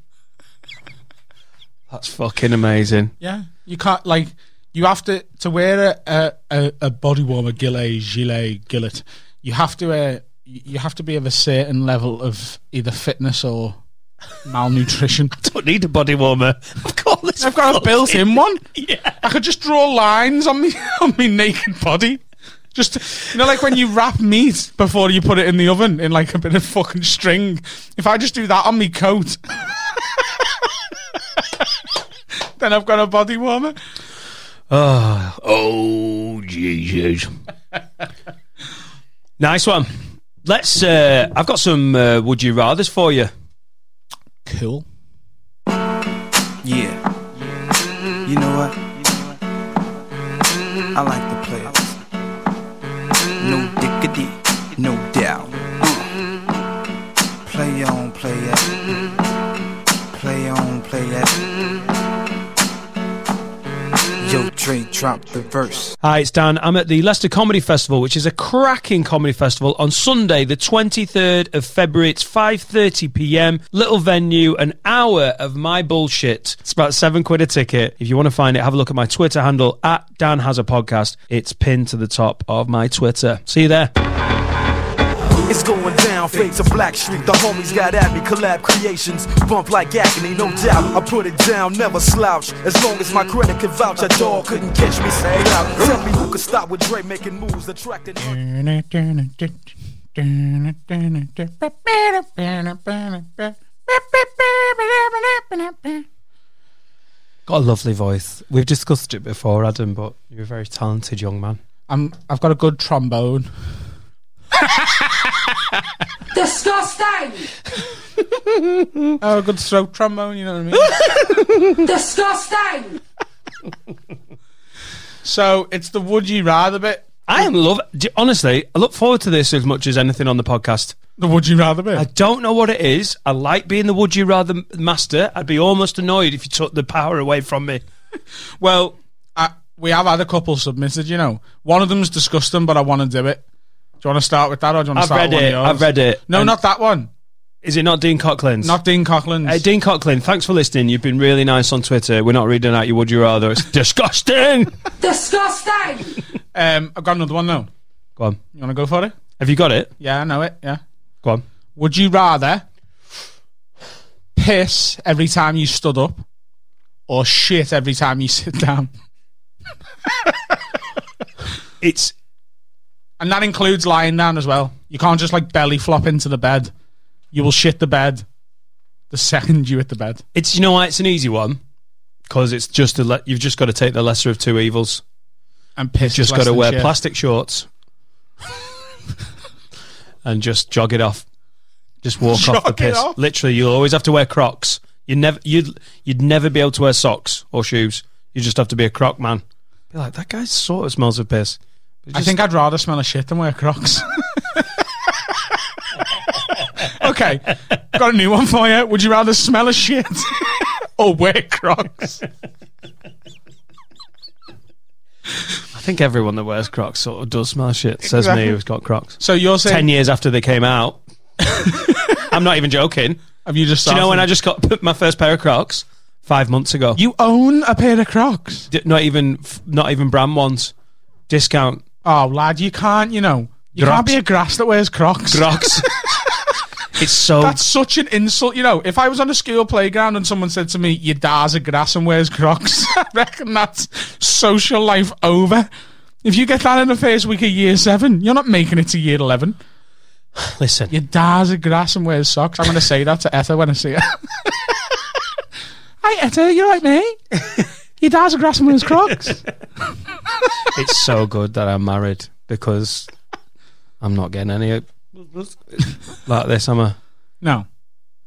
That's fucking amazing. Yeah, you can't like you have to to wear a a, a, body warmer gilet gilet gillet. You have to uh, you have to be of a certain level of either fitness or malnutrition. I Don't need a body warmer. I've got this. I've got a built-in one. Yeah. I could just draw lines on me on me naked body. Just you know, like when you wrap meat before you put it in the oven in like a bit of fucking string. If I just do that on me coat, then I've got a body warmer. Oh, oh, Jesus. nice one. Let's. Uh, I've got some uh, would you rather's for you. Cool. Yeah. You know what? I like Yo, Dre, drop the verse. Hi, it's Dan. I'm at the Leicester Comedy Festival, which is a cracking comedy festival on Sunday, the 23rd of February. It's 5:30 p.m. Little venue, an hour of my bullshit. It's about seven quid a ticket. If you want to find it, have a look at my Twitter handle at Dan Has a Podcast. It's pinned to the top of my Twitter. See you there. It's going down, fade to Black Street. The homies got at me, collab creations. Bump like agony, no doubt. I put it down, never slouch. As long as my credit can vouch, a dog couldn't catch me. Say out. Tell me who could stop with Dre making moves, attracting. Got a lovely voice. We've discussed it before, Adam, but you're a very talented young man. I'm. I've got a good trombone. Disgusting! Oh, a good throat trombone. You know what I mean? Disgusting! so it's the would you rather bit. I am love. Honestly, I look forward to this as much as anything on the podcast. The would you rather bit. I don't know what it is. I like being the would you rather master. I'd be almost annoyed if you took the power away from me. Well, I, we have had a couple submitted. You know, one of them's disgusting, but I want to do it. Do you want to start with that, or do you want to I've start read with one it. of yours? I've read it. No, And- not that one. Is it not Dean Coughlin's? Not Dean Coughlin's. Hey, Dean Coughlin, thanks for listening. You've been really nice on Twitter. We're not reading out your would you rather. It's disgusting. Disgusting! um, I've got another one now. Go on. You want to go for it? Have you got it? Yeah, I know it. Yeah. Go on. Would you rather piss every time you stood up, or shit every time you sit down? It's And that includes lying down as well. You can't just like belly flop into the bed. You will shit the bed the second you hit the bed. it's you know why it's an easy one because it's just a le- you've just got to take the lesser of two evils. And piss. Just got to wear shit. plastic shorts and just jog it off. Just walk off the piss. off? Literally, you'll always have to wear Crocs. You never you'd you'd never be able to wear socks or shoes. You just have to be a Croc man. Be like that guy sort of smells of piss. But I think I'd rather smell a shit than wear Crocs. okay, got a new one for you. Would you rather smell a shit or wear Crocs? I think everyone that wears Crocs sort of does smell shit. Says Exactly. me who's got Crocs. So you're saying Ten years after they came out. I'm not even joking. have you just? Do you know when I just got my first pair of Crocs? Five months ago. you own a pair of Crocs? D- not even not even brand ones. Discount Oh, lad, you can't. You know, you can't be a grass that wears Crocs. Crocs. it's so That's such an insult. You know, if I was on a school playground and someone said to me, "Your dad's a grass and wears Crocs," I reckon that's social life over. If you get that in the first week of year seven, you're not making it to year eleven. listen. Your dad's a grass and wears socks. I'm going to say that to Etta when I see her. Hi, Etta, you like me? Your dad's a grass and wears Crocs. It's so good that I'm married because I'm not getting any like this. I'm a No.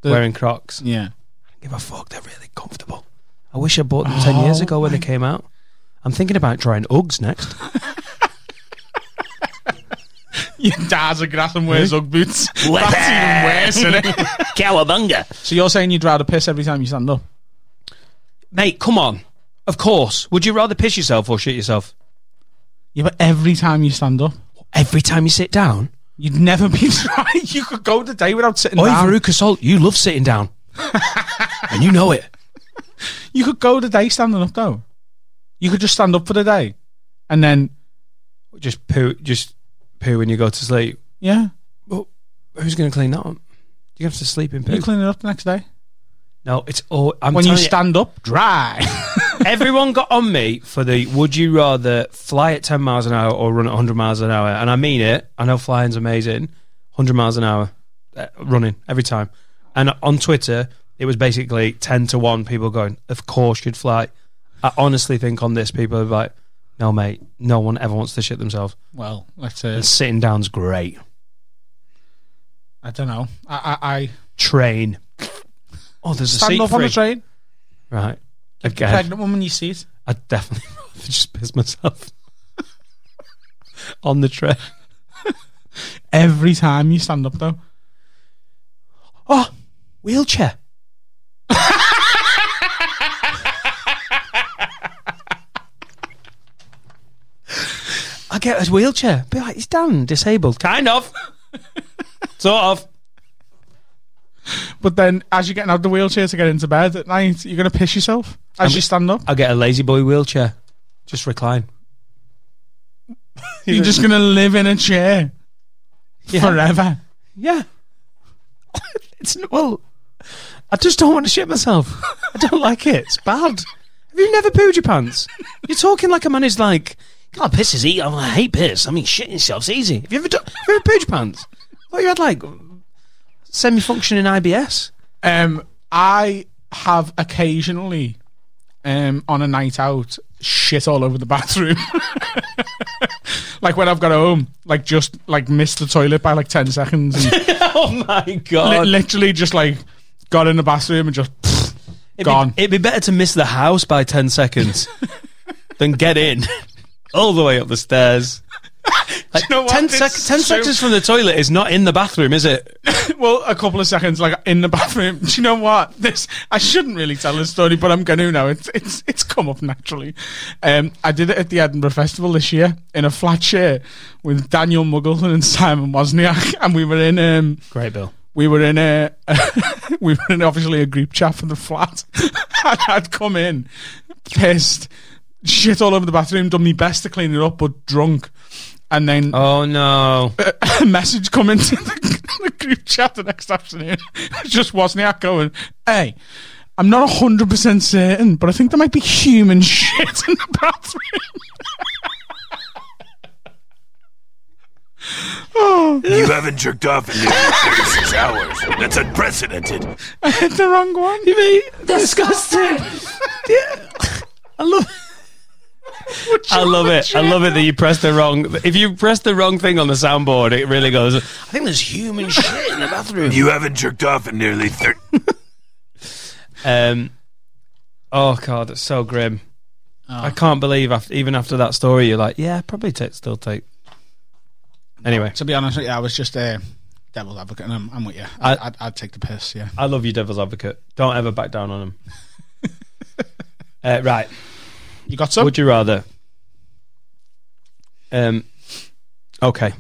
The- wearing Crocs. Yeah. Give a fuck. They're really comfortable. I wish I bought them ten years Oh ago when they came out. I'm thinking about trying Uggs next. Your dad's a grass and wears Ugg boots. That's even worse, isn't it? Cowabunga. So you're saying you'd rather piss every time you stand up? Mate, come on. Of course. Would you rather piss yourself or shit yourself? Yeah, but every time you stand up, Every time you sit down? you'd never be right. You could go the day without sitting Oi, down. Veruca Salt, you love sitting down. and you know it. You could go the day standing up though. You could just stand up for the day, and then Just poo, just poo when you go to sleep. yeah, who's going to clean that up? You have to sleep in poo. you clean it up the next day. No, it's all. I'm when you stand up, dry. everyone got on me for the would you rather fly at 10 miles an hour or run at 100 miles an hour and i mean it i know flying's amazing 100 miles an hour uh, running every time and on twitter it was basically 10 to 1 people going of course you'd fly i honestly think on this people are like no mate no one ever wants to shit themselves well, let's uh, sitting down's great I don't know. I I, I Train. Oh, there's a stand seat up on the train. Right. Again, pregnant woman you see it. I'd definitely rather just piss myself on the train. Every time you stand up though. Oh, wheelchair. I get his wheelchair. Be like, he's down, disabled. Kind of. sort of. But then as you're getting out of the wheelchair to get into bed at night, you're gonna piss yourself as I'm- you stand up. I'll get a lazy boy wheelchair. Just recline. You're just gonna live in a chair Yeah. forever. Yeah. it's well. I just don't want to shit myself. I don't like it. It's bad. Have you never pooed your pants? You're talking like a man who's like, God, piss is easy. I hate piss. I mean, shitting yourself's easy. Have you ever done? Have you ever pooed your pants? Well, you had like semi-functioning IBS. Um, I have occasionally, um, on a night out, shit all over the bathroom. like when I've got home, like just like missed the toilet by like ten seconds, and Oh my li- god! literally just like got in the bathroom and just it'd, gone. Be, it'd be better to miss the house by ten seconds than get in all the way up the stairs. Like, know what? 10, sec- 10 so- seconds from the toilet is not in the bathroom, is it? well, a couple of seconds like in the bathroom. Do you know what? This I shouldn't really tell this story, but I'm going to now. It's it's it's come up naturally. Um, I did it at the Edinburgh Festival this year in a flat share with Daniel Muggleton and Simon Wozniak, and we were in um Great, Bill. we were in a we were in obviously a group chat for the flat. and I'd come in pissed, shit all over the bathroom, done my best to clean it up, but drunk. And then Oh no! a message come into the, the group chat the next afternoon. It just Wozniak going, hey, I'm not 100% certain, but I think there might be human shit in the bathroom. Oh. You haven't jerked off in nearly 36 hours. That's unprecedented. I hit the wrong one. You mean Disgusting. yeah. I love. I love it. I love it that you pressed the wrong. If you press the wrong thing on the soundboard, it really goes. I think there's human shit in the bathroom. You haven't jerked off in nearly 30. Um. Oh god, it's so grim. I can't believe after, even after that story, you're like, yeah, probably take still take. Anyway, To be honest with you, I was just a devil's advocate, and I'm, I'm with you. I- I'd, I'd, I'd take the piss, yeah. I love you, devil's advocate. Don't ever back down on him. uh, right. You got some? Would you rather? Um. Okay.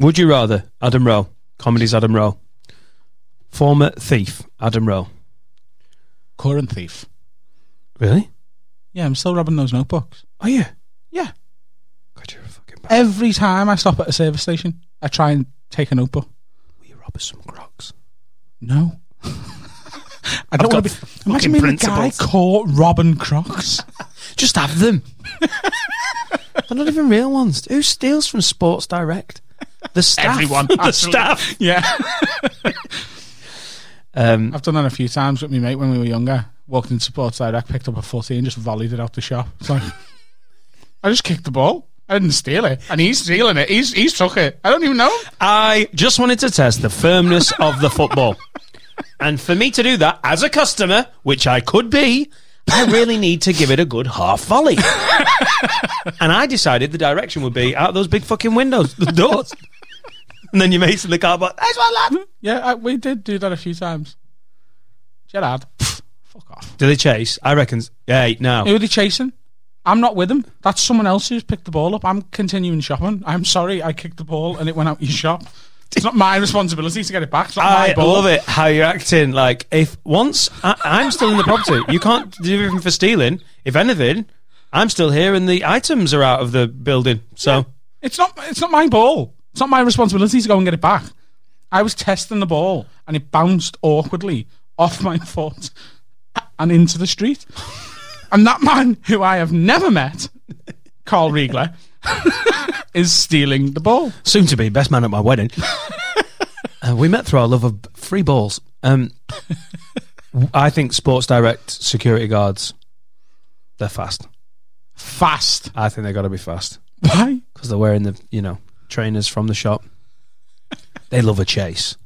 Would you rather Adam Rowe, comedy's Adam Rowe, former thief Adam Rowe? Current thief. Really? Yeah, I'm still robbing those notebooks. Oh yeah. Yeah. God, you're a fucking. Bad. Every time I stop at a service station, I try and take a notebook. Will you rob us some Crocs? No. I don't got want to be. Imagine being the guy principles. caught robbing Crocs. Just have them. They're not even real ones. Who steals from Sports Direct? The staff. Everyone, the staff. yeah. Um, I've done that a few times with my mate when we were younger. Walked in Sports Direct, picked up a footy and just volleyed it out the shop. It's like, I just kicked the ball. I didn't steal it. And he's stealing it. He's he's took it. I don't even know. I just wanted to test the firmness of the football. And for me to do that as a customer, which I could be, I really need to give it a good half volley. and I decided the direction would be out those big fucking windows, the doors. and then your mates in the car, but that's one lad. Yeah, I, we did do that a few times. Gerard, pff, fuck off. Do they chase? I reckon. Hey, no. Who are they chasing? I'm not with them. That's someone else who's picked the ball up. I'm continuing shopping. I'm sorry, I kicked the ball and it went out your shop. It's not my responsibility to get it back. It's not my I love it how you're acting. Like if once I, I'm still in the property, you can't do anything for stealing. If anything, I'm still here, and the items are out of the building. So It's not. It's not my ball. It's not my responsibility to go and get it back. I was testing the ball and it bounced awkwardly off my foot and into the street. And that man, who I have never met, Carl Riegler, is stealing the ball. soon to be best man at my wedding. uh, we met through our love of free balls. Um, I think Sports Direct security guards, they're fast. Fast. I think they got to be fast Why? because they're wearing the you know trainers from the shop. They love a chase.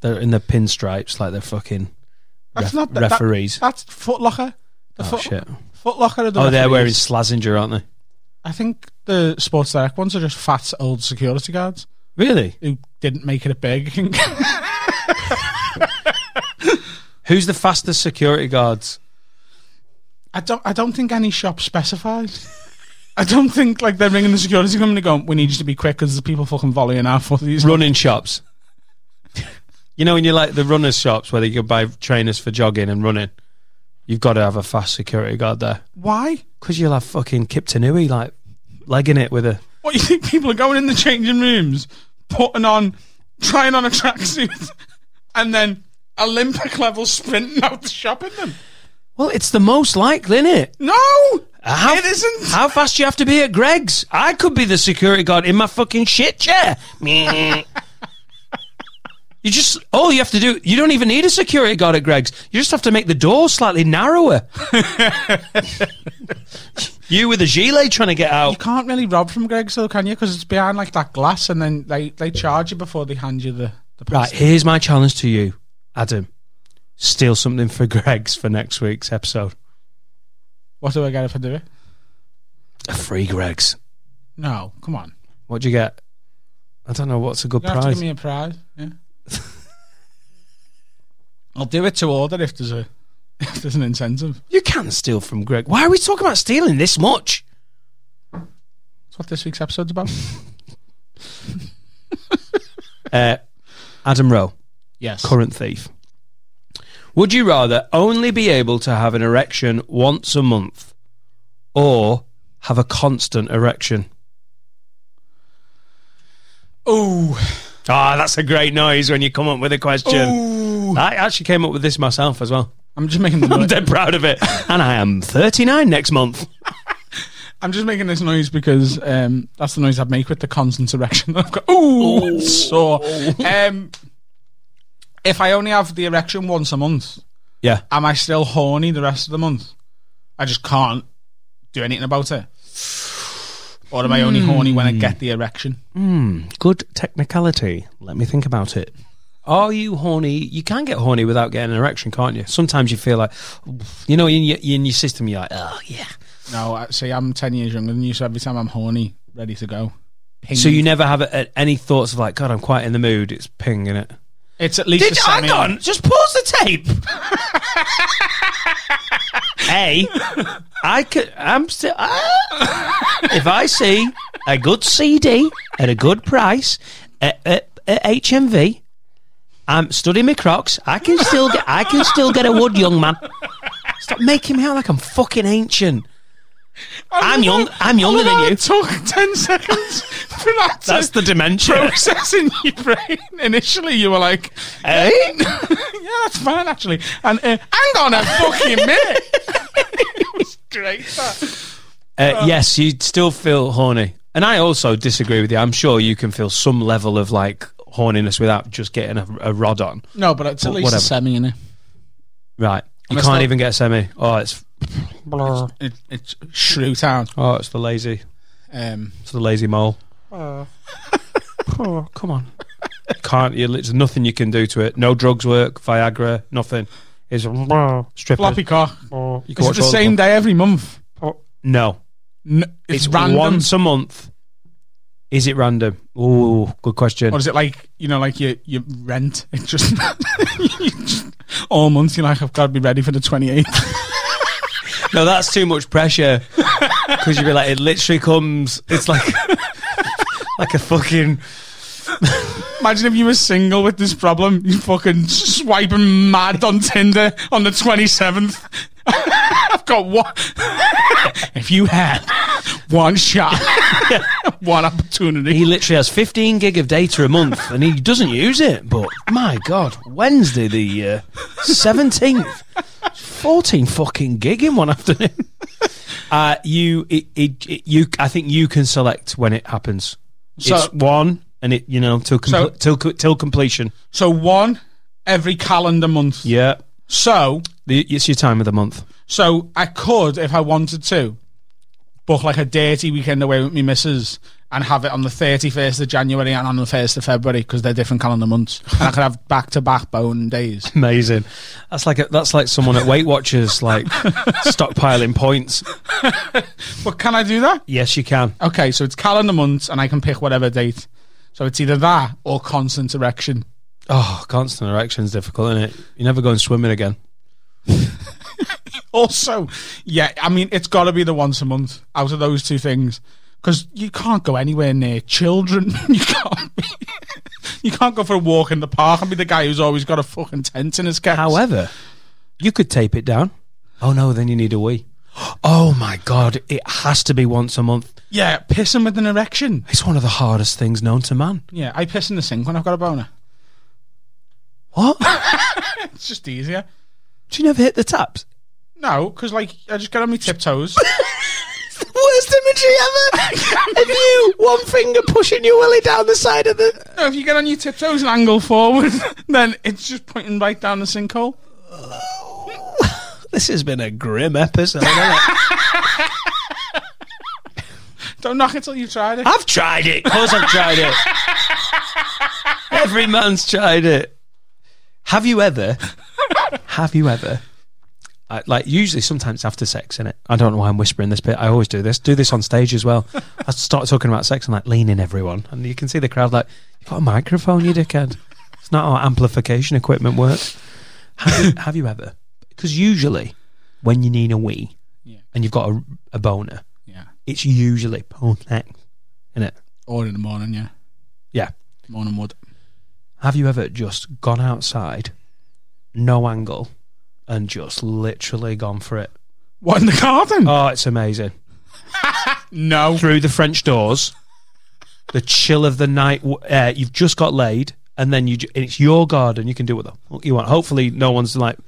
They're in the pinstripes, like they're fucking That's ref- not that, referees. That, that's Footlocker. The oh Foot, shit! Foot Locker are the Oh, they're wearing. Slazenger, aren't they? I think the Sports Direct ones are just fat old security guards Really? who didn't make it a big. Who's the fastest security guards? I don't. I don't think any shop specifies. I don't think like they're ringing the security company going, "We need you to be quick because there's people fucking volleying our footies." Running shops. you know, when you like the runners shops where you can buy trainers for jogging and running, you've got to have a fast security guard there Why? because you'll have fucking Kip Tanui like legging it with a. What do you think people are going in the changing rooms, putting on, trying on a tracksuit, and then Olympic level sprinting out the shop in them? Well, it's the most likely, isn't it? No, How, it isn't. How fast do you have to be at Greg's? I could be the security guard in my fucking shit chair. Meh. you just all you have to do. You don't even need a security guard at Greg's. You just have to make the door slightly narrower. you with a gilet trying to get out. You can't really rob from Greg's though, can you? Because it's behind like that glass, and then they, they charge you before they hand you the the Right, here's my challenge to you, Adam. Steal something for Greg's for next week's episode. What do I get if I do it? A free Greg's. No, come on. What'd you get? I don't know. What's a good You have to give me a prize. Yeah. I'll do it to order if there's a if there's an incentive. You can't steal from Greg. Why are we talking about stealing this much? That's what this week's episode's about. Uh, Adam Rowe, yes. current thief. Would you rather only be able to have an erection once a month or have a constant erection? Oh, Ah, that's a great noise when you come up with a question. I actually came up with this myself as well. I'm just making the I'm dead proud of it. And I am 39 next month. I'm just making this noise because um, that's the noise I'd make with the constant erection. I've got ooh, so um, if I only have the erection once a month, Yeah. am I still horny the rest of the month? I just can't do anything about it. Or am I only horny when I get the erection? Hmm. Good technicality. Let me think about it. Are you horny? You can get horny without getting an erection, can't you? Sometimes you feel like, you know, in your, in your system, you're like, oh, yeah. No, I, see, I'm 10 years younger than you, so every time I'm horny, ready to go. Ping. So you never have a, a- any thoughts of like, God, I'm quite in the mood. It's ping in it. It's at least Did, a hang semi- on, just pause the tape. hey, I could. I'm still. ah. if I see a good CD at a good price at, at, at HMV, I'm studying my Crocs. I can still get. I can still get a wood, young man. Stop making me out like I'm fucking ancient. I'm young. I'm younger than you. It took 10 seconds for that to That's the dementia. process in your brain. Initially, you were like, Hey? yeah, that's fine, actually. And uh, hang on a fucking minute. it was great. Uh, yes, you still feel horny, and I also disagree with you. I'm sure you can feel some level of like horniness without just getting a, a rod on. No, but it's at least Whatever. a semi in it. Right, you can't still- even get a semi. Oh, it's it it's Shrew Town. oh, it's the lazy, Um, it's the lazy mole. oh, come on, can't you? There's nothing you can do to it. No drugs work, Viagra, nothing. It's strippers. floppy cock. You can Is it the same of day every month? them. No, No, it's, it's, random. once a month. Is it random? Oh, good question. Or is it like you know, like you you rent? It just, you just all month. You're like, I've got to be ready for the 28th. No, that's too much pressure. Because you'd be like, it literally comes. It's like, like a fucking. Imagine if you were single with this problem. You fucking swiping mad on Tinder on the 27th. I've got one. if you had one shot, one opportunity. He literally has 15 gig of data a month, and he doesn't use it. But my God, Wednesday the uh, 17th, 14 fucking gig in one afternoon. Uh, you, it, it, it- you, I think you can select when it happens. So- it's one, and it, you know, till, So- till, till completion. So one every calendar month. Yeah, So, the, it's your time of the month. so I could, if I wanted to, book like a dirty weekend away with me missus and have it on the 31st of January and on the 1st of February because they're different calendar months. And I could have back to back bone days. Amazing. That's like a, that's like someone at Weight Watchers like stockpiling points. But can I do that? Yes, you can. Okay, so it's calendar months and I can pick whatever date. So it's either that or constant erection. Oh, constant erection's difficult, isn't it? You're never going swimming again. Also, yeah, I mean, it's got to be the once a month out of those two things because you can't go anywhere near children. you can't. Be, you can't go for a walk in the park and be the guy who's always got a fucking tent in his car. However, you could tape it down. Oh no, then you need a wee. Oh my god, it has to be once a month. yeah, pissing with an erection. It's one of the hardest things known to man. Yeah, I piss in the sink when I've got a boner. What? It's just easier. Do you never hit the taps? No, because like I just get on my tiptoes. Worst imagery ever. Have you one finger pushing your willy down the side of the? no, if you get on your tiptoes and angle forward, then it's just pointing right down the sinkhole. This has been a grim episode. Don't knock it till you've tried it. I've tried it. Of course, I've tried it. Every man's tried it. Have you ever? Have you ever? I, like usually, sometimes after sex, in it. I don't know why I'm whispering this bit. I always do this. Do this on stage as well. I start talking about sex and like leaning everyone, and you can see the crowd like, "You've got a microphone, you dickhead." It's not how amplification equipment works. Have you, have you ever? Because usually, when you need a wee, Yeah. and you've got a, a boner, Yeah. it's usually sex, isn't it? Or in the morning, yeah. Yeah. Morning wood. Have you ever just gone outside, no angle, and just literally gone for it? What in the garden? Oh, it's amazing. no. Through the French doors, the chill of the night air. Uh, you've just got laid, and then you and it's your garden. You can do what you want. Hopefully, no one's like,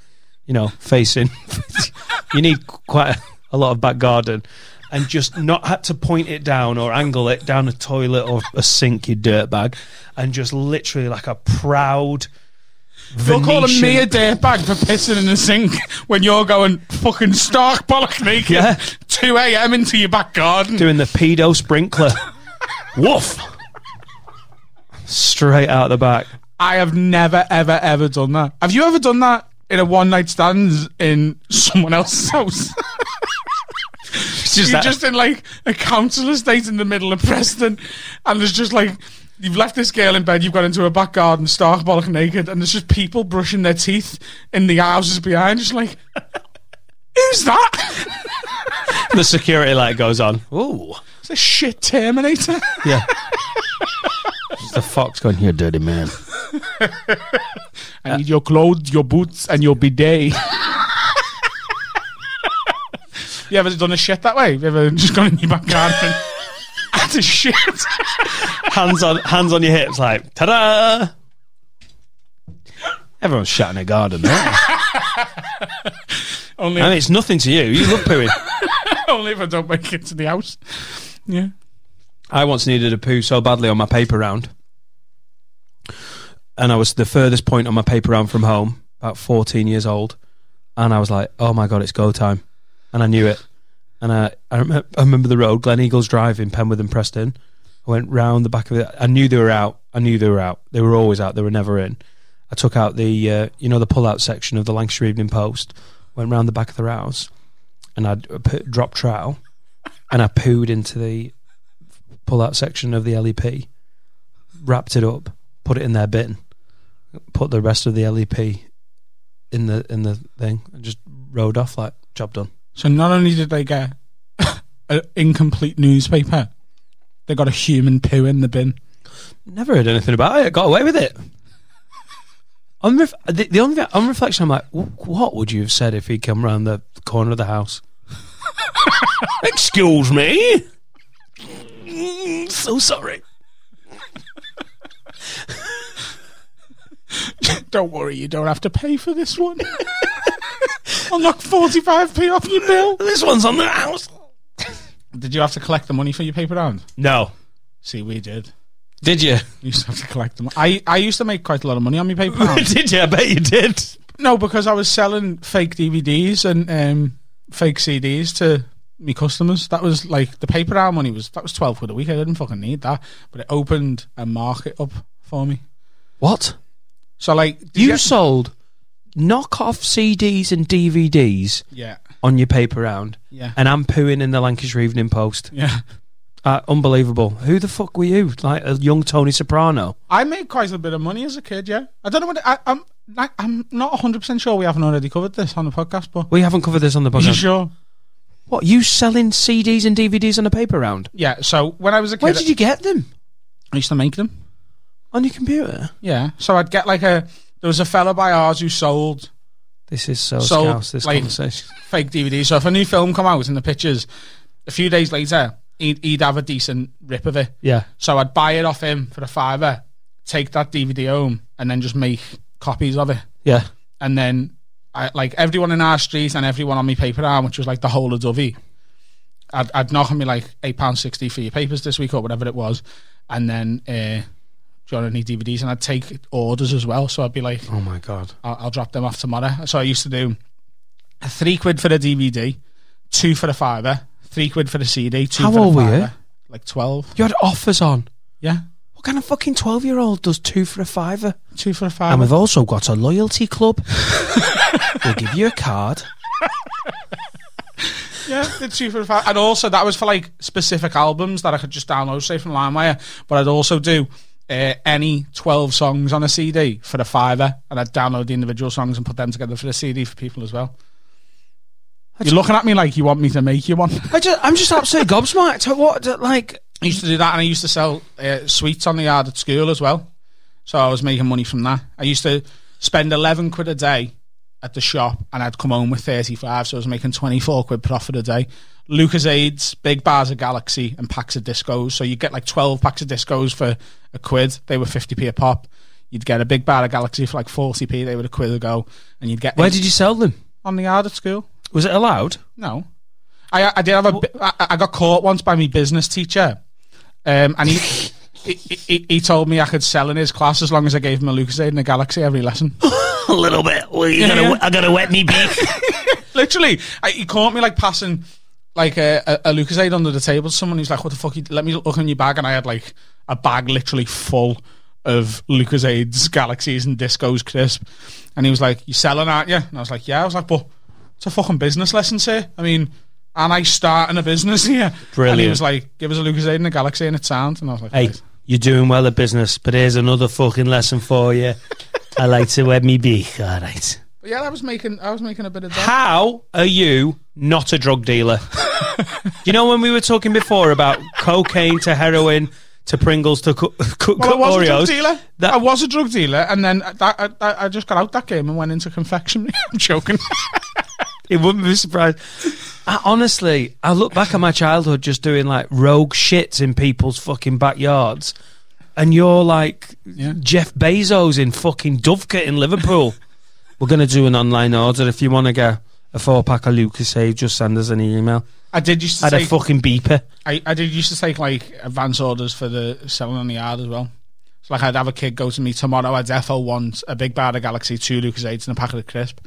you know, facing. you need quite a, a lot of back garden. And just not had to point it down or angle it down a toilet or a sink, you dirtbag, and just literally like a proud. You're calling me a dirtbag for pissing in the sink when you're going fucking stark bollock naked Yeah. 2 a.m. into your back garden. doing the pedo sprinkler. Woof! Straight out the back. I have never, ever, ever done that. Have you ever done that in a one night stand in someone else's house? Just You're that- just in like a council estate in the middle of Preston, and there's just like you've left this girl in bed, you've got into a back garden, stark bollock naked, and there's just people brushing their teeth in the houses behind, just like, who's that? the security light goes on. Ooh. It's a shit Terminator. Yeah. The fox going, you dirty man. I need your clothes, your boots, and your bidet. you ever done a shit that way? You ever just gone in your back garden and had a shit? Hands on hands on your hips, like, ta da! Everyone's shouting a garden, right? only, I mean, it's nothing to you. You love pooing. only if I don't make it to the house. Yeah. I once needed a poo so badly on my paper round. And I was the furthest point on my paper round from home, about 14 years old. And I was like, oh my God, it's go time. And I knew it. And I, I, rem- I remember the road, Glen Eagles Drive in Penwith and Preston. I went round the back of it. I knew they were out. I knew they were out. They were always out. They were never in. I took out the, uh, you know, the pull-out section of the Lancashire Evening Post. Went round the back of their house, and I put drop trowel, and I pooed into the pull-out section of the LEP, wrapped it up, put it in their bin, put the rest of the LEP in the in the thing, and just rode off like job done. So not only did they get an incomplete newspaper, they got a human poo in the bin. Never heard anything about it. Got away with it. On ref- the, the only on reflection, I'm like, what would you have said if he'd come round the corner of the house? Excuse me. Mm, so sorry. Don't worry, you don't have to pay for this one. I'll knock 45p off your bill. This one's on the house. Did you have to collect the money for your paper round? No. See, we did. Did you? We used to have to collect them. I, I used to make quite a lot of money on my paper round. did you? I bet you did. no, because I was selling fake DVDs and um, fake CDs to me customers. That was like the paper round money was that was twelve quid a week. I didn't fucking need that, but it opened a market up for me. What? So like did You get- sold knockoff CDs and DVDs yeah on your paper round, yeah and I'm pooing in the Lancashire Evening Post. yeah. Uh, unbelievable. Who the fuck were you? Like a young Tony Soprano? I made quite a bit of money as a kid. Yeah, I don't know what I, I'm. Like, I'm not 100 percent sure we haven't already covered this on the podcast, but We haven't covered this on the are you podcast. sure? What? You selling CDs and DVDs on a paper round? Yeah. So when I was a kid, Where did you get them? I used to make them. On your computer? Yeah. So I'd get like a. There was a fella by ours who sold This is so So, scouse, this like- conversation. fake DVDs. So if a new film come out in the pictures, a few days later, he'd, he'd have a decent rip of it. Yeah. So I'd buy it off him for a fiver, take that DVD home, and then just make copies of it. Yeah. And then, I like everyone in our street and everyone on my paper arm, which was like the whole of Dovey. I'd, I'd knock on me like eight pounds sixty for your papers this week or whatever it was, and then uh, do you want any DVDs? And I'd take orders as well. So I'd be like, Oh my god. I'll, I'll drop them off tomorrow. So I used to do three quid for the DVD, two for the fiver, three quid for the CD, two How for old the were you? fiver. Like twelve. You had offers on. Yeah, What kind of fucking 12 year old does two for a fiver? two for a fiver. And we've also got a loyalty club. we'll give you a card. yeah, the two for the fiver. And also that was for like specific albums that I could just download straight from LimeWire. But I'd also do. Uh, any 12 songs on a CD for a fiver, and I'd download the individual songs and put them together for the CD for people as well. You're looking at me like you want me to make you one. I just, I'm just absolutely gobsmacked. What, like, I used to do that, and I used to sell uh, sweets on the yard at school as well. So I was making money from that. I used to spend eleven quid a day at the shop, and I'd come home with thirty five. So I was making twenty four quid profit a day. Lucas Aids, big bars of Galaxy, and packs of discos. So you'd get like twelve packs of discos for a quid. They were fifty p a pop. You'd get a big bar of Galaxy for like forty p. They were a quid a go, and you'd get where did you sell them? on the yard at school. Was it allowed? No, I I did have a. I, I got caught once by my business teacher, um, and he, he, he he told me I could sell in his class as long as I gave him a Lucasade and a Galaxy every lesson. A little bit. Well, you Yeah, yeah. I gotta wet me beak. Literally, I, he caught me like passing like a, a, a Lucasade under the table to someone. He's like, "What the fuck? You, let me look in your bag," and I had like a bag literally full of Lucasades, Galaxies, and Discos crisp. And he was like, "You selling, aren't you?" And I was like, "Yeah." I was like, "But it's a fucking business lesson, sir. I mean." And I starting a business here. Brilliant. And he was like, give us a Lucasade and a Galaxy and it sound. And I was like, Hey. You're doing well at business, but here's another fucking lesson for you. I like to wet me beak. All right. But yeah, I was making I was making a bit of that. How are you not a drug dealer? you know when we were talking before about cocaine to heroin to Pringles to co- co- Well, I was a drug Oreos? dealer. That- I was a drug dealer, and then that, I, I just got out that game and went into confectionery. I'm joking. It wouldn't be surprised. I, honestly, I look back at my childhood just doing like rogue shits in people's fucking backyards, and you're like Yeah. Jeff Bezos in fucking Dovecote in Liverpool. We're gonna do an online order if you want to get a four pack of Lucasade. Just send us an email. I did used to I had a fucking beeper. I, I did used to take like advance orders for the selling on the yard as well. So like I'd have a kid go to me tomorrow. I'd defo want a big bar of Galaxy, two Lucas Eights, and a packet of crisp,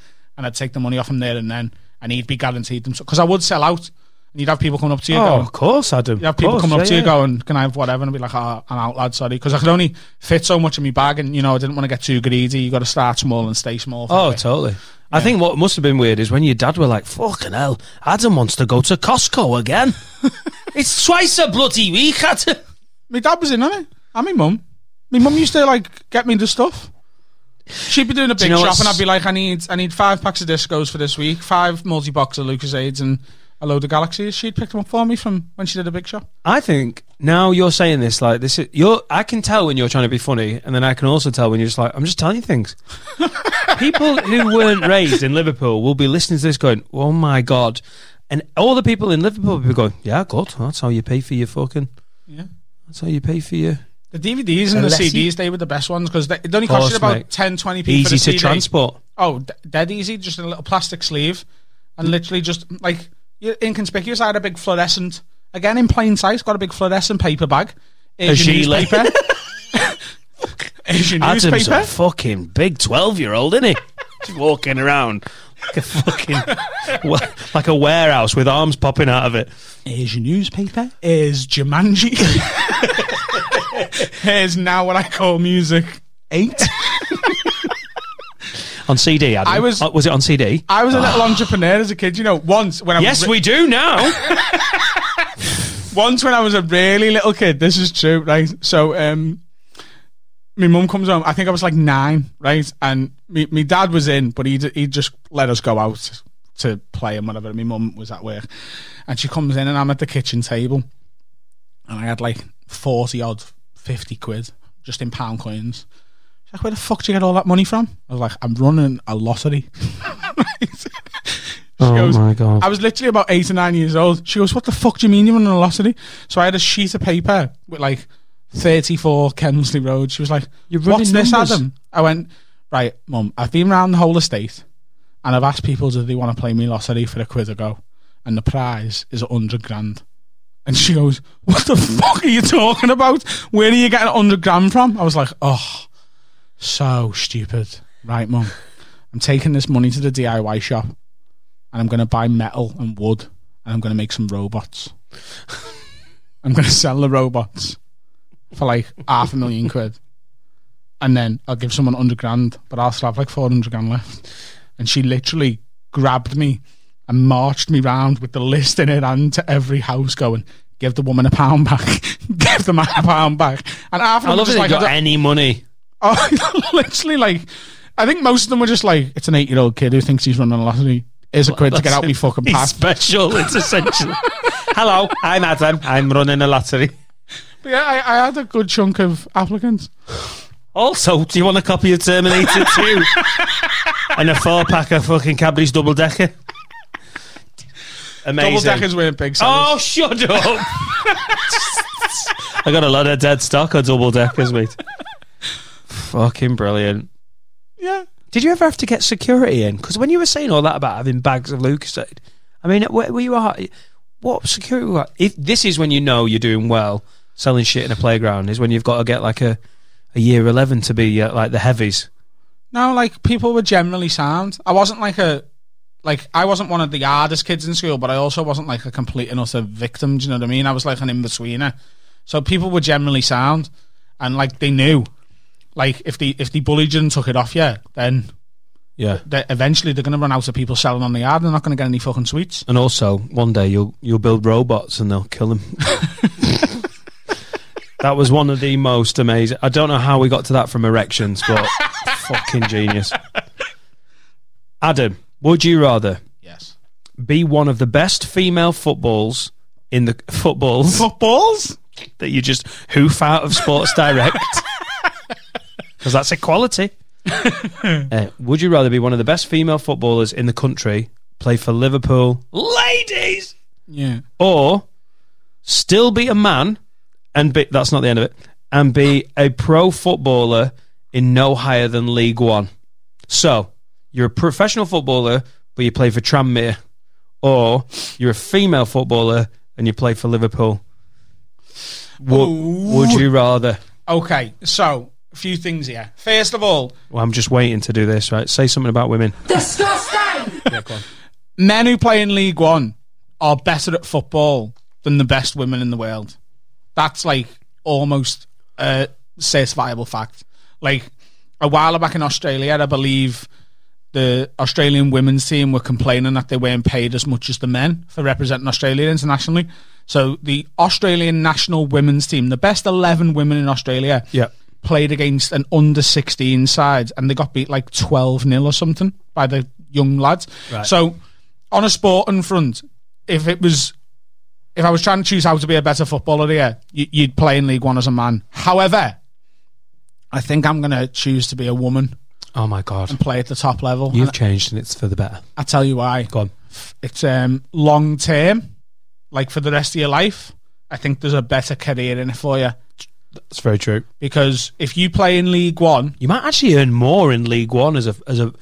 and I'd take the money off him there and then, and he'd be guaranteed them because I would sell out. And you'd have people coming up to you Oh, going, of course, Adam. You have people Of coming course, up to you yeah. going, "Can I have whatever?" And I'd be like, ah, "Oh, I'm out, lad. Sorry," because I could only fit so much in my bag, and you know, I didn't want to get too greedy. You got to start small and stay small. Oh, totally. I think what must have been weird is when your dad were like, "Fucking hell, Adam wants to go to Costco again. it's twice a bloody week, Adam." My dad was in on it, and my mum. My mum used to like get me the stuff. She'd be doing a Do you big know shop, what's- and I'd be like, "I need, I need five packs of discos for this week, five multi box of Lucasades, and a load of Galaxies." She'd pick them up for me from when she did a big shop. I think now you're saying this like this. Is, you're. I can tell when you're trying to be funny, and then I can also tell when you're just like, I'm just telling you things. people who weren't raised in Liverpool will be listening to this, going, "Oh my god," and all the people in Liverpool will be going, "Yeah, good. That's how you pay for your fucking. Yeah. That's how you pay for your The DVDs and the Unless you- CDs, they were the best ones because it only cost Course, you about mate. 10, 20 p for easy the to CD. transport." Oh, d- dead easy, just in a little plastic sleeve, and literally just like you're inconspicuous. I had a big fluorescent, again in plain sight, got a big fluorescent paper bag, Asian gilet. newspaper, Asian Adam's newspaper. a fucking big twelve-year-old, isn't he? Just walking around like a fucking like a warehouse with arms popping out of it. Here's your newspaper. Here's Jumanji. Here's now what I call music eight. On CD, Adam. I was- Uh, was it on CD? I was a little entrepreneur as a kid. You know, once when I was Yes, was we do now. once when I was a really little kid. This is true, right? So, um, my mum comes home. I think I was like nine, right? And me, my dad was in, but he he just let us go out to play and whatever. My mum was at work, and she comes in, and I'm at the kitchen table, and I had like forty odd, fifty quid just in pound coins. She's like, "Where the fuck do you get all that money from?" I was like, "I'm running a lottery." She oh goes, my god! I was literally about eight or nine years old. She goes, "What the fuck do you mean you're running a lottery?" So I had a sheet of paper with like thirty-four Kensley Road. She was like, You're "What's running this, numbers." Adam?" I went, "Right, mum. I've been around the whole estate, and I've asked people do they want to play me lottery for a quid a go, and the prize is a hundred grand." And she goes, "What the fuck are you talking about? Where are you getting a hundred grand from?" I was like, "Oh, so stupid." Right, mum. I'm taking this money to the DIY shop and I'm going to buy metal and wood and I'm going to make some robots. I'm going to sell the robots for like half a million quid. And then I'll give someone 100 grand, but I'll still have like 400 grand left. And she literally grabbed me and marched me round with the list in her hand to every house going, give the woman a pound back, give the man a pound back. And half of I them love were that just like, got I any money. Oh, literally, like, I think most of them were just like, it's an eight year old kid who thinks he's running a lottery. Here's a quid to get out me fucking pass. special. It's essential. Hello, I'm Adam. I'm running a lottery. Yeah, I, I had a good chunk of applicants. Also, do you want a copy of Terminator 2? and a four pack of fucking Cadbury's double decker? Amazing. Double deckers weren't big Oh, shut up. I got a lot of dead stock on double deckers, mate. Fucking brilliant. yeah. Did you ever have to get security in? Because when you were saying all that about having bags of Lucasade, I mean, where, where you are, what security? were- If this is when you know you're doing well, selling shit in a playground, is when you've got to get like a, a year eleven to be uh, like the heavies. No, like people were generally sound. I wasn't like a like I wasn't one of the hardest kids in school, but I also wasn't like a complete and utter victim. Do you know what I mean? I was like an in betweener. So people were generally sound, and like they knew, like if they if they bullied you and took it off you, then Yeah. they, eventually they're going to run out of people selling on the yard. and They're not going to get any fucking sweets. And also, one day you'll you'll build robots and they'll kill them. that was one of the most amazing. I don't know how we got to that from erections, but fucking genius. Adam, would you rather Yes. be one of the best female footballs in the footballs Footballs. that you just hoof out of Sports Direct? Because that's equality. Uh, would you rather be one of the best female footballers in the country, play for Liverpool, ladies, Yeah. or still be a man and be that's not the end of it and be a pro footballer in no higher than League One. So you're a professional footballer, but you play for Tranmere, or you're a female footballer and you play for Liverpool. Would, would you rather? Okay. So a few things here. First of all, Well, I'm just waiting to do this. Right, say something about women. Disgusting! men who play in League One are better at football than the best women in the world. That's like almost a certifiable fact. Like a while back in Australia, I believe the Australian women's team were complaining that they weren't paid as much as the men for representing Australia internationally. So the Australian national women's team, the best 11 women in Australia, Yeah. played against an under 16 side and they got beat like 12 nil or something by the young lads. Right. So on a sporting front, if it was if I was trying to choose how to be a better footballer here, you, you'd play in League One as a man. However, I think I'm going to choose to be a woman Oh my god, and play at the top level. you've And changed and it's for the better. I tell you why. Go on. It's um, long term, like for the rest of your life. I think there's a better career in it for you That's very true. because if you play in League One, You might actually earn more in League One as a as a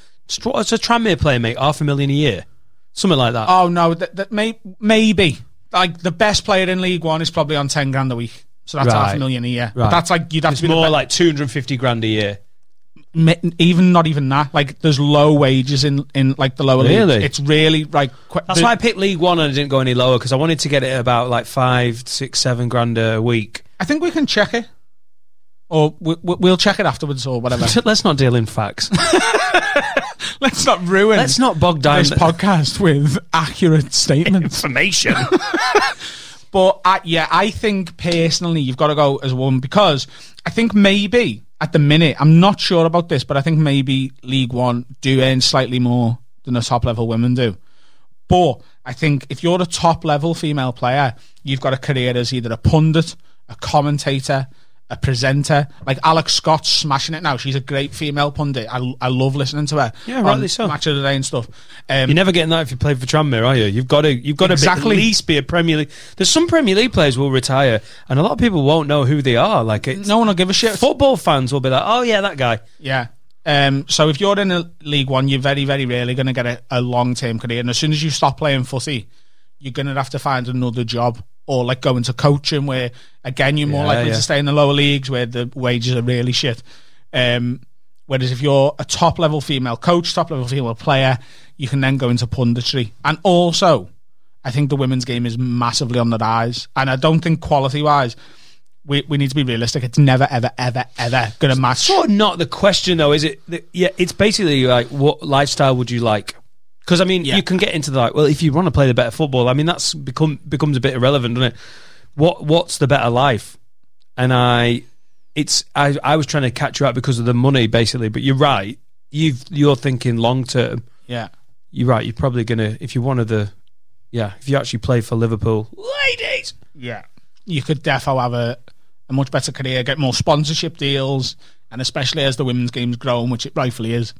as a Tranmere player, mate. Half a million a year, something like that. oh no, that, that may, maybe like the best player in League One is probably on ten grand a week, so that's half a million a year. But that's like you'd have it's to be more be- like two hundred and fifty grand a year. even not even that. Like there's low wages in in like the lower Really? leagues. It's really like qu- That's the- why I picked League One and I didn't go any lower because I wanted to get it about like five, six, seven grand a week. I think we can check it, or we, we- we'll check it afterwards or whatever. Let's not deal in facts. Let's not ruin. Let's not bog down this podcast with accurate statements. information. But I, yeah, I think personally you've got to go as one because I think maybe at the minute I'm not sure about this, but I think maybe League One do earn slightly more than the top level women do. But I think if you're a top level female player, you've got a career as either a pundit, a commentator, a presenter. Like Alex Scott smashing it now. She's a great female pundit. I, I love listening to her. Yeah, rightly so. Match of the day and stuff. Um, You're never getting that if you play for Tranmere, are you? You've got to, you've got to Exactly. at least be a Premier League. There's some Premier League players will retire, and a lot of people won't know who they are. Like it's, no one will give a shit. football fans will be like, "Oh yeah, that guy." Yeah. Um, so if you're in a League One, you're very, very rarely going to get a, a long term career. And as soon as you stop playing footy, you're going to have to find another job or like going to coaching, where again you're more Yeah, likely yeah. to stay in the lower leagues where the wages are really shit. Um, whereas if you're a top level female coach, top level female player, you can then go into punditry. And also, I think the women's game is massively on the rise. And I don't think quality wise, we, we need to be realistic. It's never, ever, ever, ever going to match. Sort of not the question though, is it? Yeah, it's basically like, what lifestyle would you like? Because I mean, Yeah. you can get into the like, well, if you want to play the better football, I mean, that's become becomes a bit irrelevant, doesn't it? What What's the better life? And I, it's I I was trying to catch you out because of the money, basically. But you're right. You've you're thinking long term. Yeah. You're right. You're probably gonna if you wanted the, yeah, if you actually play for Liverpool, ladies. Yeah. You could defo have a, a much better career, get more sponsorship deals, and especially as the women's game's grown, which it rightfully is.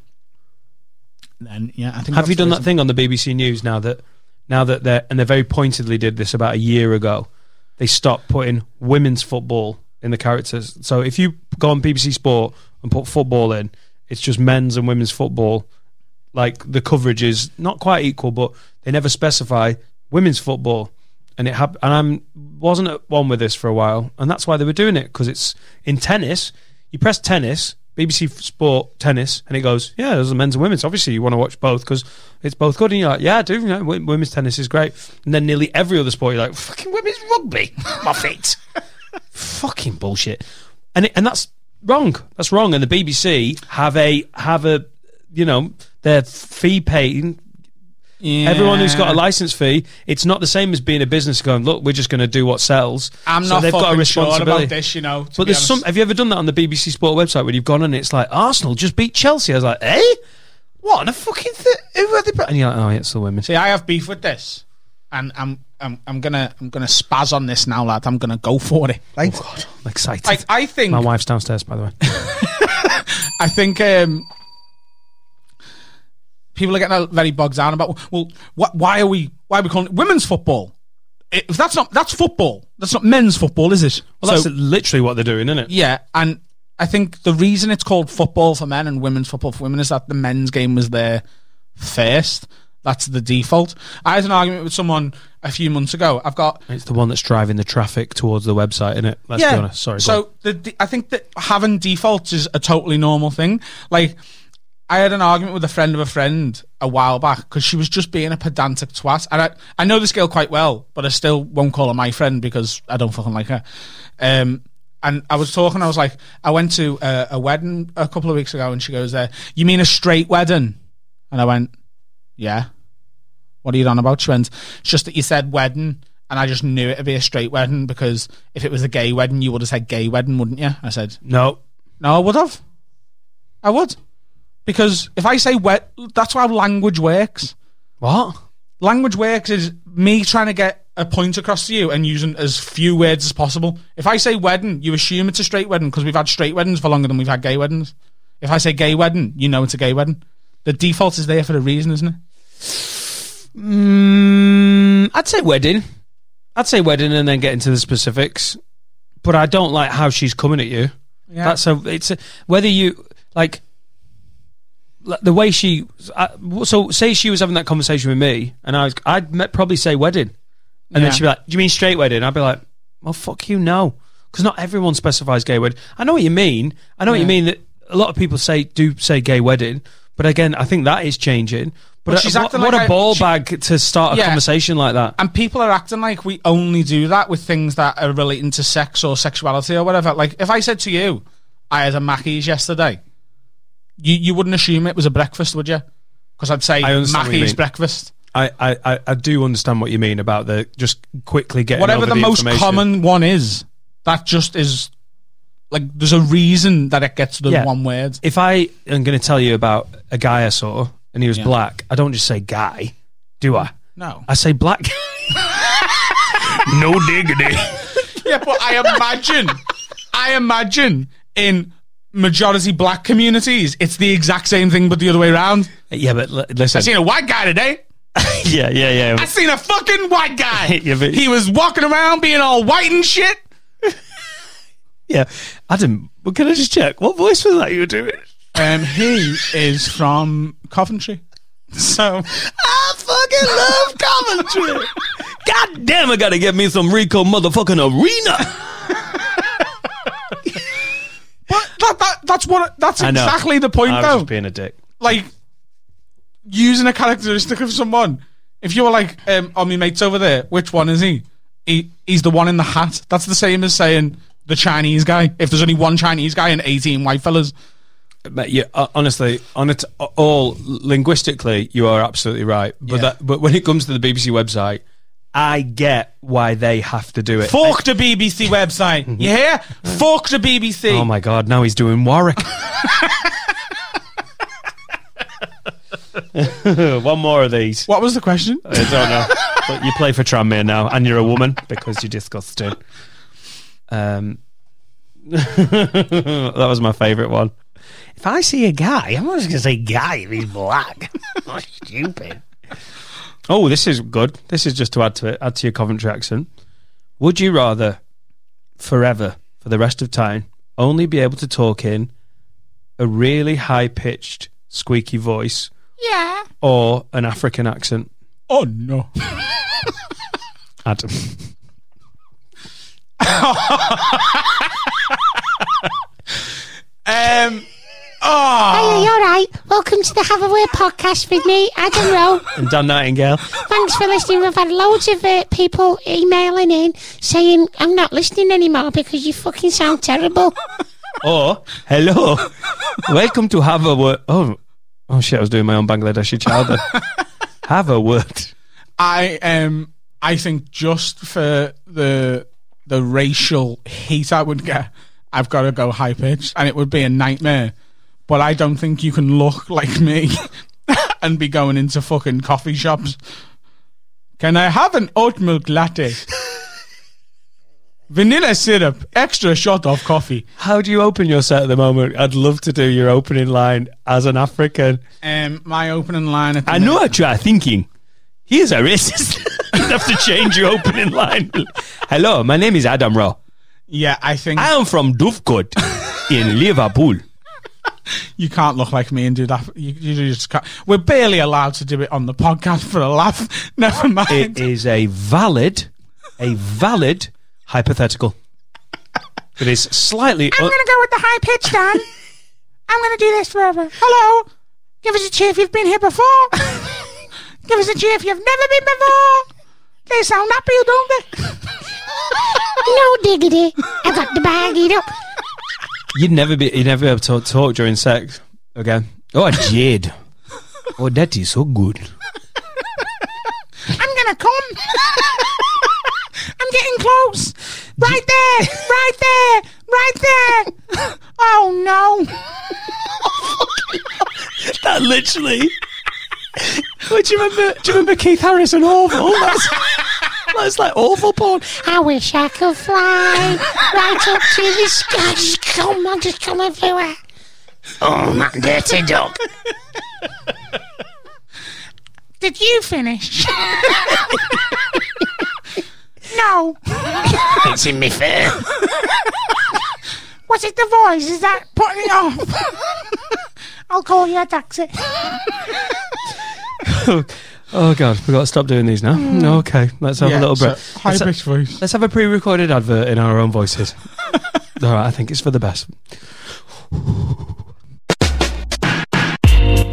Then yeah, I think. Have you done that thing on the BBC News now that now that they're and they very pointedly did this about a year ago? They stopped putting women's football in the characters. So if you go on BBC Sport and put football in, it's just men's and women's football. Like the coverage is not quite equal, but they never specify women's football. And it hap- and I'm wasn't at one with this for a while, and that's why they were doing it because it's in tennis. You press tennis, BBC Sport tennis, and it goes, yeah, there's a men's and women's. Obviously, you want to watch both because it's both good. And you're like, yeah, I do. You know, women's tennis is great. And then nearly every other sport, you're like, fucking women's rugby, Muffet. fucking bullshit. And it, and that's wrong. That's wrong. And the BBC have a have a you know their fee paying. Everyone who's got a license fee, it's not the same as being a business going. Look, we're just going to do what sells. I'm So not they've got a fucking sure about this, you know. But be there's some. Have you ever done that on the BBC Sport website when you've gone and it's like Arsenal just beat Chelsea? I was like, eh, what on a fucking th- who are they? And you're like, oh, yeah, it's the women. See, I have beef with this, and I'm I'm I'm gonna I'm gonna spaz on this now, lad. I'm gonna go for it. Right? I'm excited. Like I think My wife's downstairs, by the way. I think um, people are getting very bogged down about well, wh- why are we why are we calling it women's football? If that's not that's football. That's not men's football, is it? Well, that's So- literally what they're doing, isn't it? yeah, and I think the reason it's called football for men and women's football for women is that the men's game was there first. That's the default. I had an argument with someone a few months ago. I've got It's the one that's driving the traffic towards the website, isn't it? Let's be honest. Sorry. So the, the, I think that having defaults is a totally normal thing. Like I had an argument with a friend of a friend a while back because she was just being a pedantic twat, and I I know this girl quite well, but I still won't call her my friend because I don't fucking like her. Um. And I was talking, I was like, I went to a, a wedding a couple of weeks ago, and she goes, uh, "You mean a straight wedding?" And I went, "Yeah." What are you on about? She went, "It's just that you said wedding, and I just knew it'd be a straight wedding because if it was a gay wedding, you would have said gay wedding, wouldn't you?" I said, no, "No, I would have. I would, because if I say wet, that's how language works. what? Language works is me trying to get a point across to you and using as few words as possible. If I say wedding, you assume it's a straight wedding because we've had straight weddings for longer than we've had gay weddings. If I say gay wedding, you know it's a gay wedding. The default is there for a reason, isn't it? Mm, I'd say wedding. I'd say wedding, and then get into the specifics. But I don't like how she's coming at you. Yeah. That's a. It's a, whether you like like, the way she. I, so say she was having that conversation with me, and I was. I'd me- probably say wedding, and Yeah. then she'd be like, "Do you mean straight wedding?" I'd be like, "Well, fuck you, no." Because not everyone specifies gay wedding. I know what you mean. I know what you mean that a lot of people say do say gay wedding, but again, I think that is changing. But, But uh, she's what, acting what like a a- ball she- bag to start a Yeah. conversation like that. And people are acting like we only do that with things that are relating to sex or sexuality or whatever. Like, if I said to you, I had a Mackey's yesterday, you, you wouldn't assume it was a breakfast, would you? Because I'd say I understand what you Mackey's breakfast. I, I, I, do understand what you mean about the just quickly getting Whatever over the, most common one is, that just is like there's a reason that it gets the Yeah. one word. If I am going to tell you about a guy I saw and he was Yeah. black, I don't just say guy, do I? No. I say black. no diggity. yeah, but I imagine, I imagine in majority black communities, it's the exact same thing, but the other way around. Yeah, but l- listen. I seen a white guy today. yeah, yeah, yeah. I seen a fucking white guy. Yeah, but- he was walking around being all white and shit. Yeah, Adam. Well, can I just check what voice was that you were doing? Um, he is from Coventry. So I fucking love Coventry. God damn, I gotta get me some Ricoh motherfucking arena. but that, that that's what that's I know. exactly the point I was though. just being a dick. like using a characteristic of someone. If you were like, um, oh, my mate's over there, which one is he? he? He's the one in the hat. That's the same as saying the Chinese guy. If there's only one Chinese guy and 18 white fellas. But yeah, uh, honestly, on it all linguistically, you are absolutely right. But Yeah. that, but when it comes to the BBC website, I get why they have to do it. Fuck the BBC website. You hear? Fuck the BBC. Oh my god! Now he's doing Warwick. One more of these. What was the question? I don't know. but you play for Tranmere now, and you're a woman because you're disgusting. Um, that was my favourite one. If I see a guy, I'm not just going to say guy if he's black. That's stupid. Oh, this is good. This is just to add to it, add to your Coventry accent. Would you rather, forever, for the rest of time, only be able to talk in a really high pitched, squeaky voice, Yeah. or an African accent? Oh no. Adam. Um. Hey, Oh. you all right? Welcome to the Have a Word podcast with me, Adam Rowe. and Dan Nightingale. Thanks for listening. We've had loads of uh, people emailing in saying, I'm not listening anymore because you fucking sound terrible. Or hello, welcome to have a word. Oh, oh shit! I was doing my own Bangladeshi child. Then. have a word. I um I think just for the the racial heat I would get, I've got to go high pitched, and it would be a nightmare. But I don't think you can look like me and be going into fucking coffee shops. Can I have an oat milk latte? Vanilla syrup, extra shot of coffee. How do you open your set at the moment? I'd love to do your opening line as an African. Um, my opening line. At the I know minute- what you are thinking. He is a racist. you have to change your opening line. Hello, my name is Adam Rowe. Yeah, I think I am from Dovecot in Liverpool. You can't look like me and do that. You, you just can't. We're barely allowed to do it on the podcast for a laugh. Never mind. It is a valid, a valid hypothetical. It is slightly. I'm going to go with the high pitch, Dan. I'm going to do this forever. Hello. Give us a cheer if you've been here before. Give us a cheer if you've never been before. They sound happy, don't they? No diggity. I got the bag eat up. You'd never be. You'd never be able to talk during sex again. Oh, Jade. oh, that is so good. I'm going to come. I'm getting close. Right there. Right there. Right there. Oh, no. That literally. Do you remember? Do you remember Keith Harris and Orville? Oh, oh, that's, that's like awful porn. I wish I could fly right up to the sky. Just come on, just come everywhere. Oh, my dirty dog. Did you finish? no. It's in me fur. Was it the voice? Is that putting it off? I'll call you a taxi. Oh god, we've got to stop doing these now. No, okay, let's have a little break. High Let's, pitched voice. let's have a pre-recorded advert in our own voices. All right, I think it's for the best.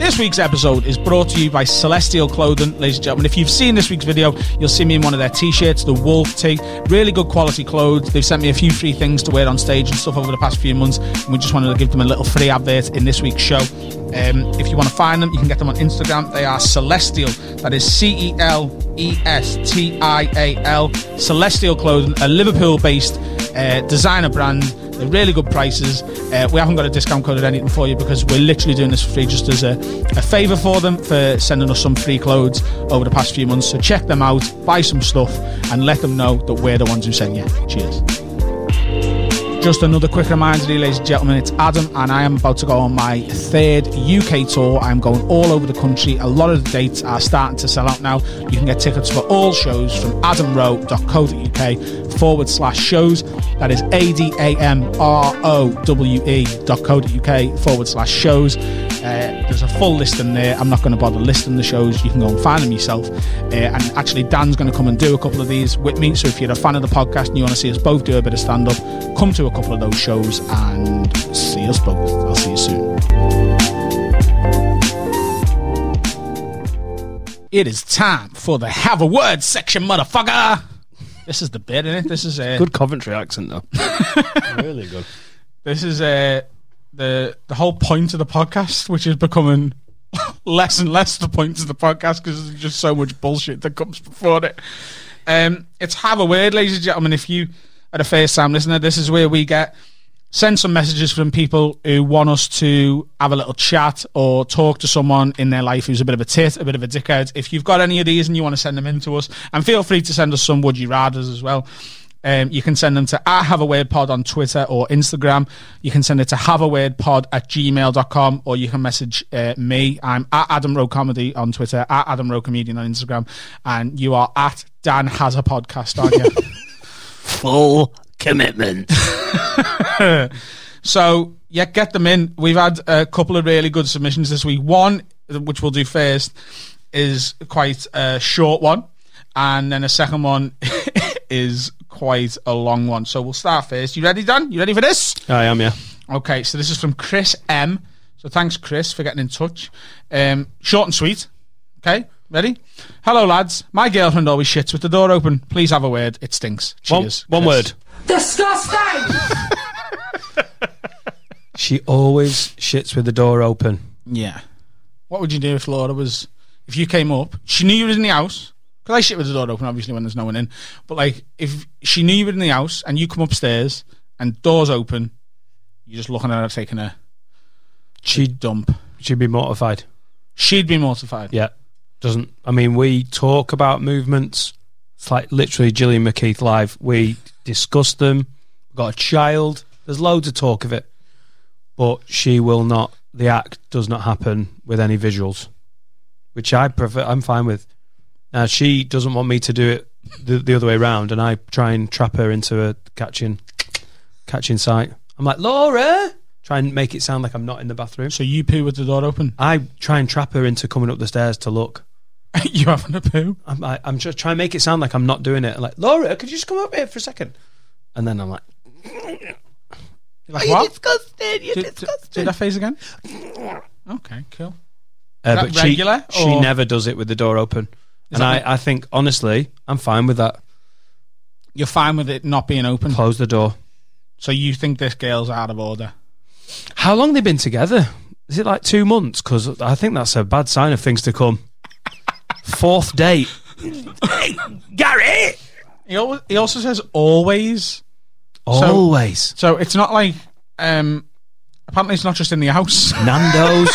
This week's episode is brought to you by Celestial Clothing, ladies and gentlemen. If you've seen this week's video, you'll see me in one of their t-shirts, the Wolf tee. Really good quality clothes. They've sent me a few free things to wear on stage and stuff over the past few months, and we just wanted to give them a little free advert in this week's show. Um, if you want to find them, you can get them on Instagram. They are Celestial. That is C E L E S T I A L. Celestial Clothing, a Liverpool-based uh, designer brand. They're really good prices. Uh, we haven't got a discount code or anything for you because we're literally doing this for free just as a, a favour for them for sending us some free clothes over the past few months. So check them out, buy some stuff, and let them know that we're the ones who sent you. Cheers. Just another quick reminder, ladies and gentlemen, it's Adam, and I am about to go on my third UK tour. I'm going all over the country. A lot of the dates are starting to sell out now. You can get tickets for all shows from adamrowe.co.uk forward slash shows. That is A D A M R O W E dot co dot UK forward slash shows. Uh, there's a full list in there. I'm not going to bother listing the shows. You can go and find them yourself. Uh, and actually, Dan's going to come and do a couple of these with me. So if you're a fan of the podcast and you want to see us both do a bit of stand up, come to a couple of those shows and see us both. I'll see you soon. It is time for the Have a Word section, motherfucker. This is the bit, isn't it? This is a Good Coventry accent though. really good. This is uh, the the whole point of the podcast, which is becoming less and less the point of the podcast because there's just so much bullshit that comes before it. Um, it's have a word, ladies and gentlemen. If you are a first time listener, this is where we get send some messages from people who want us to have a little chat or talk to someone in their life who's a bit of a tit, a bit of a dickhead. If you've got any of these and you want to send them in to us, and feel free to send us some would you rather's as well. Um, you can send them to at have a word pod on Twitter or Instagram. You can send it to have a word pod at gmail.com or you can message uh, me. I'm at Adam Rowe Comedy on Twitter, at Adam Rowe Comedian on Instagram, and you are at Dan Has a Podcast, aren't you? Full commitment. So yeah, get them in. We've had a couple of really good submissions this week. One, which we'll do first, is quite a short one, and then a second one is quite a long one. So we'll start first. You ready, Dan? You ready for this? I am, yeah. Okay, so this is from Chris M. So thanks, Chris, for getting in touch. Um, short and sweet. Okay, ready? Hello, lads. My girlfriend always shits with the door open. Please have a word. It stinks. One, Cheers. one Chris. word. Disgusting! She always shits with the door open. Yeah. What would you do if Laura was, if you came up, she knew you was in the house, because I shit with the door open, obviously, when there's no one in, but like, if she knew you were in the house and you come upstairs and doors open, you're just looking at her taking a She'd dump. she'd be mortified. She'd be mortified. Yeah. Doesn't I mean we talk about movements. It's like literally Gillian McKeith live. We discuss them. We've got a child. There's loads of talk of it. But she will not the act does not happen with any visuals. Which I prefer I'm fine with. Now she doesn't want me to do it the, the other way around and I try and trap her into a catching catching sight. I'm like, Laura Try and make it sound like I'm not in the bathroom. So you poo with the door open? I try and trap her into coming up the stairs to look. you having a poo? I'm, I, I'm just trying to make it sound like I'm not doing it. I'm like, Laura, could you just come up here for a second? And then I'm like, You're like, you what? disgusted? You're do, disgusted. do that face again? Okay, cool. uh, but she, regular, she or- never does it with the door open. And that I, I think, honestly, I'm fine with that. You're fine with it not being open. Close the door. So you think this girl's out of order? How long they been together? Is it like two months? Because I think that's a bad sign of things to come. Fourth date. Gary! He, al- he also says always. Always. So it's not like um apparently it's not just in the house. Nando's.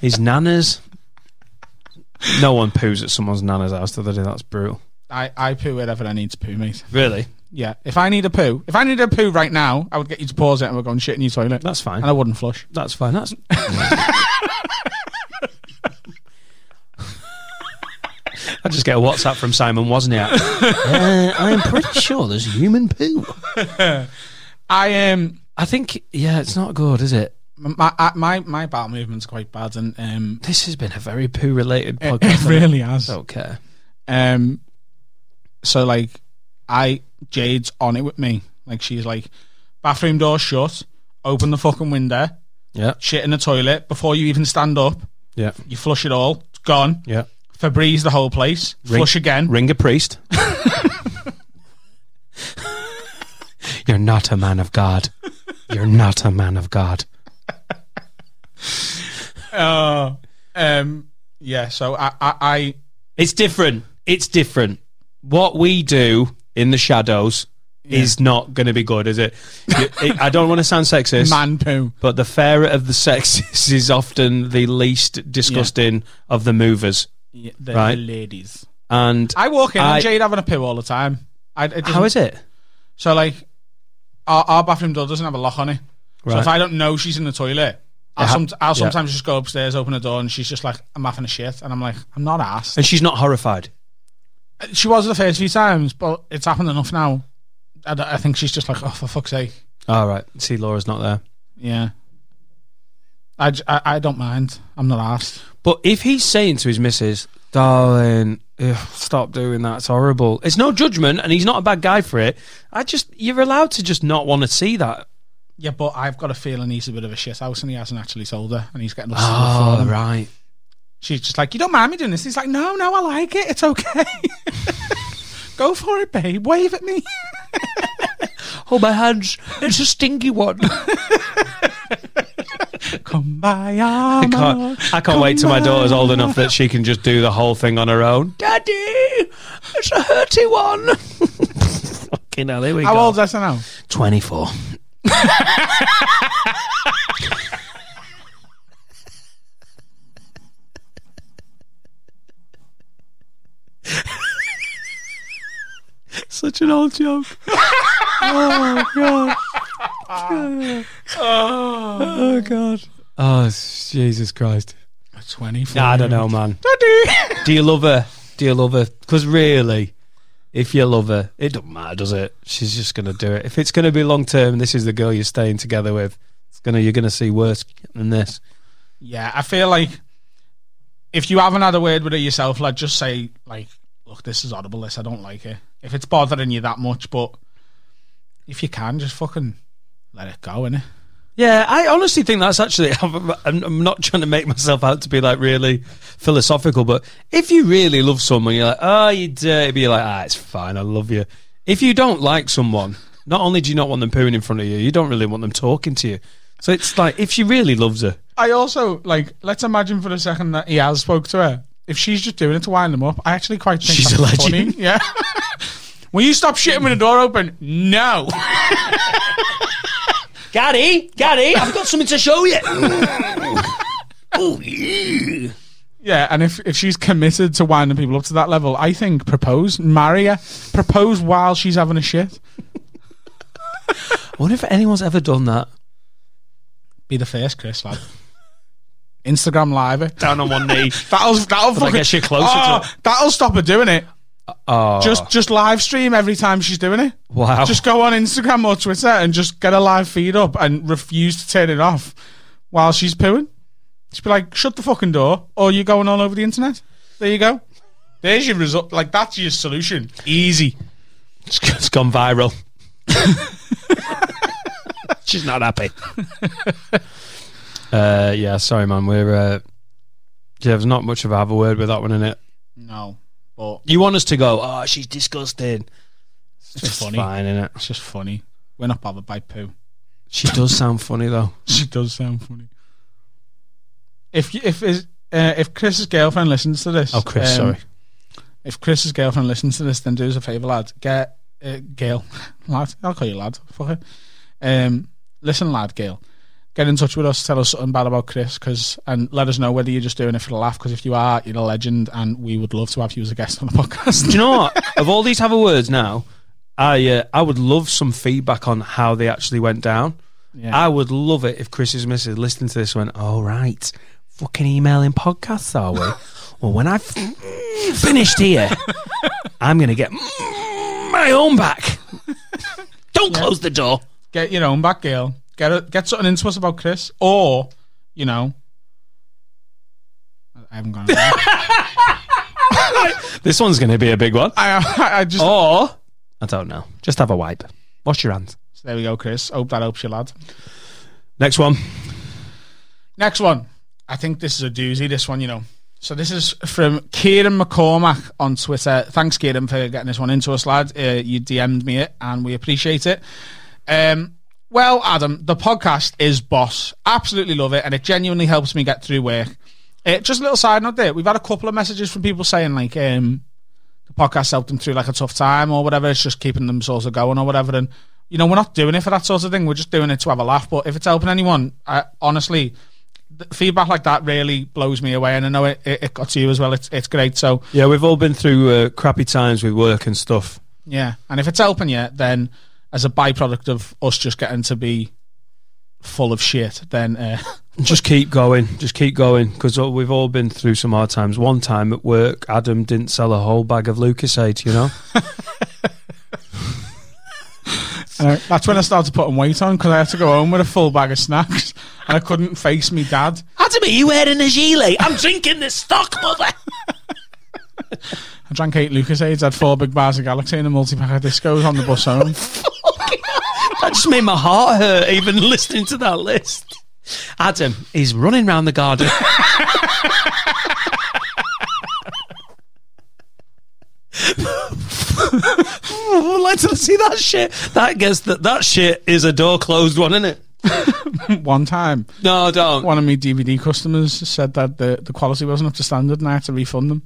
His nanas. No one poos at someone's nana's house the other day. That's brutal. I, I poo wherever I need to poo, mate. Really? Yeah. If I need a poo, if I need a poo right now, I would get you to pause it and we're going shit in your toilet. That's fine. And I wouldn't flush. That's fine. That's. I just get a WhatsApp from Simon Wozniak. uh, I'm pretty sure there's human poo. I um I think, yeah, it's not good, is it? my my my bowel movement's quite bad and um This has been a very poo related podcast. it hasn't really has. I don't care. Um, so like, I Jade's on it with me. Like she's like, bathroom door shut, open the fucking window, Yeah. shit in the toilet before you even stand up. Yeah. You flush it all. It's gone. Yeah. Febreze the whole place. Ring- Flush again. Ring a priest. You're not a man of God. You're not a man of God. Oh, um, yeah. So I, I, I It's different. It's different. What we do in the shadows is not going to be good, is it? It- I don't want to sound sexist, man poo. but the fairer of the sexes is often the least disgusting of the movers. Yeah, the, Right. the ladies. And I walk in I- and Jade having a poo all the time. I, it how is it? So like, our, our bathroom door doesn't have a lock on it. So if I don't know she's in the toilet, I'll, ha- some, I'll yeah. sometimes just go upstairs, open the door, and she's just like, "I'm having a shit," and I'm like, "I'm not asked." And she's not horrified. Uh, she was the first few times, but it's happened enough now. I, I think she's just like, "Oh, for fuck's sake." All right. See, Laura's not there. Yeah. I I don't mind. I'm not asked. But if he's saying to his missus, darling, ugh, stop doing that, it's horrible. It's no judgment, and he's not a bad guy for it. I just, you're allowed to just not want to see that. Yeah, but I've got a feeling he's a bit of a shit house and he hasn't actually told her and he's getting us oh, right. She's just like, You don't mind me doing this? He's like, No, no, I like it. It's okay. Go for it, babe. Wave at me. Hold my hands, it's a stinky one. Come by, I can't, I can't wait till my daughter's old enough that she can just do the whole thing on her own. Daddy, it's a hurty one. Fucking hell, here we How go. old's Essa now? 24. Such an old joke. oh god. Oh. oh god. Oh Jesus Christ. 24. I don't know, man. Do you love her? Do you love her? Because really, if you love her, it doesn't matter, does it? She's just going to do it. If it's going to be long term, this is the girl you're staying together with, it's gonna you're going to see worse than this. Yeah, I feel like if you haven't had a word with her yourself, like just say, like, look, this is audible, this, I don't like it. If it's bothering you that much, but if you can, just fucking let it go, innit? Yeah, I honestly think that's actually. I'm, I'm not trying to make myself out to be like really philosophical, but if you really love someone, you're like, oh, you dirty, be like, ah, it's fine, I love you. If you don't like someone, not only do you not want them pooing in front of you, you don't really want them talking to you. So it's like if she really loves her, I also, like, let's imagine for a second that he has spoke to her. If she's just doing it to wind him up, I actually quite think She's a legend. funny. Yeah. Will you stop shitting with the door open? No. Gary, Gary, I've got something to show you. oh, yeah. Yeah, and if, if she's committed to winding people up to that level, I think propose, marry her, propose while she's having a shit. I wonder if anyone's ever done that. Be the first, Chris, lad. Instagram live it. Down on one knee. That'll that'll that fucking gets you closer to Oh, it? That'll stop her doing it. Oh, Just just live stream every time she's doing it. wow. Just go on Instagram or Twitter and just get a live feed up and refuse to turn it off while she's pooing. Just be like, shut the fucking door, or you're going all over the internet. There you go. There's your result. Like that's your solution. Easy. It's, it's gone viral. She's not happy. uh, yeah, sorry, man. We're uh, yeah, there's not much of a have a word with that one in it. No, but You want us to go? Oh, she's disgusting. it's just funny. Fine, innit? It's just funny. We're not bothered by poo. She does sound funny though. She does sound funny. If you, if is uh, if Chris's girlfriend listens to this, Oh, Chris, um, sorry. If Chris's girlfriend listens to this, then do us a favour, lad. Get uh, Gail, lad. I'll call you lad. Fuck it. Um, listen, lad, Gail. Get in touch with us. Tell us something bad about Chris, cause and let us know whether you're just doing it for the laugh. Because if you are, you're a legend, and we would love to have you as a guest on the podcast. Do you know what? of all these other words now, I uh, I would love some feedback on how they actually went down. Yeah. I would love it if Chris's missus listening to this went, "All right, fucking emailing podcasts, are we? well, when I've finished here, I'm gonna get my own back. Don't close the door." get your own back, Gail. Get a, get something into us about Chris, or you know, I haven't gone. This one's gonna be a big one. I, I just Or I don't know. Just have a wipe. Wash your hands. there we go, Chris. Hope that helps you, lad. Next one. Next one. I think this is a doozy, this one, you know. So this is from Kieran McCormack on Twitter. Thanks, Kieran, for getting this one into us, lad. Uh, you DM'd me it, and we appreciate it. Um, well, Adam, the podcast is boss. Absolutely love it, and it genuinely helps me get through work. Uh, just a little side note there. We've had a couple of messages from people saying, like, um, the podcast helped them through, like, a tough time or whatever. It's just keeping them sort of going or whatever. And, you know, we're not doing it for that sort of thing. We're just doing it to have a laugh. But if it's helping anyone, I, honestly, feedback like that really blows me away. And I know it, it, it got to you as well. It's, it's great. So, Yeah, we've all been through uh, crappy times with work and stuff. yeah. And if it's helping you, then as a byproduct of us just getting to be full of shit, then uh, Just keep going, just keep going, because we've all been through some hard times. One time at work, Adam didn't sell a whole bag of Lucozade, you know. Uh, that's when I started putting weight on because I had to go home with a full bag of snacks and I couldn't face me dad. Adam, are you wearing a gilet? I'm drinking this stock, mother. I drank eight Lucozades, had four big bars of Galaxy and a multi pack of discos on the bus home. That just made my heart hurt even listening to that list. Adam is running round the garden. I would like to see that shit. That gets that that shit is a door closed one, isn't it? One time, No, don't. one of my DVD customers said that the, the quality wasn't up to standard and I had to refund them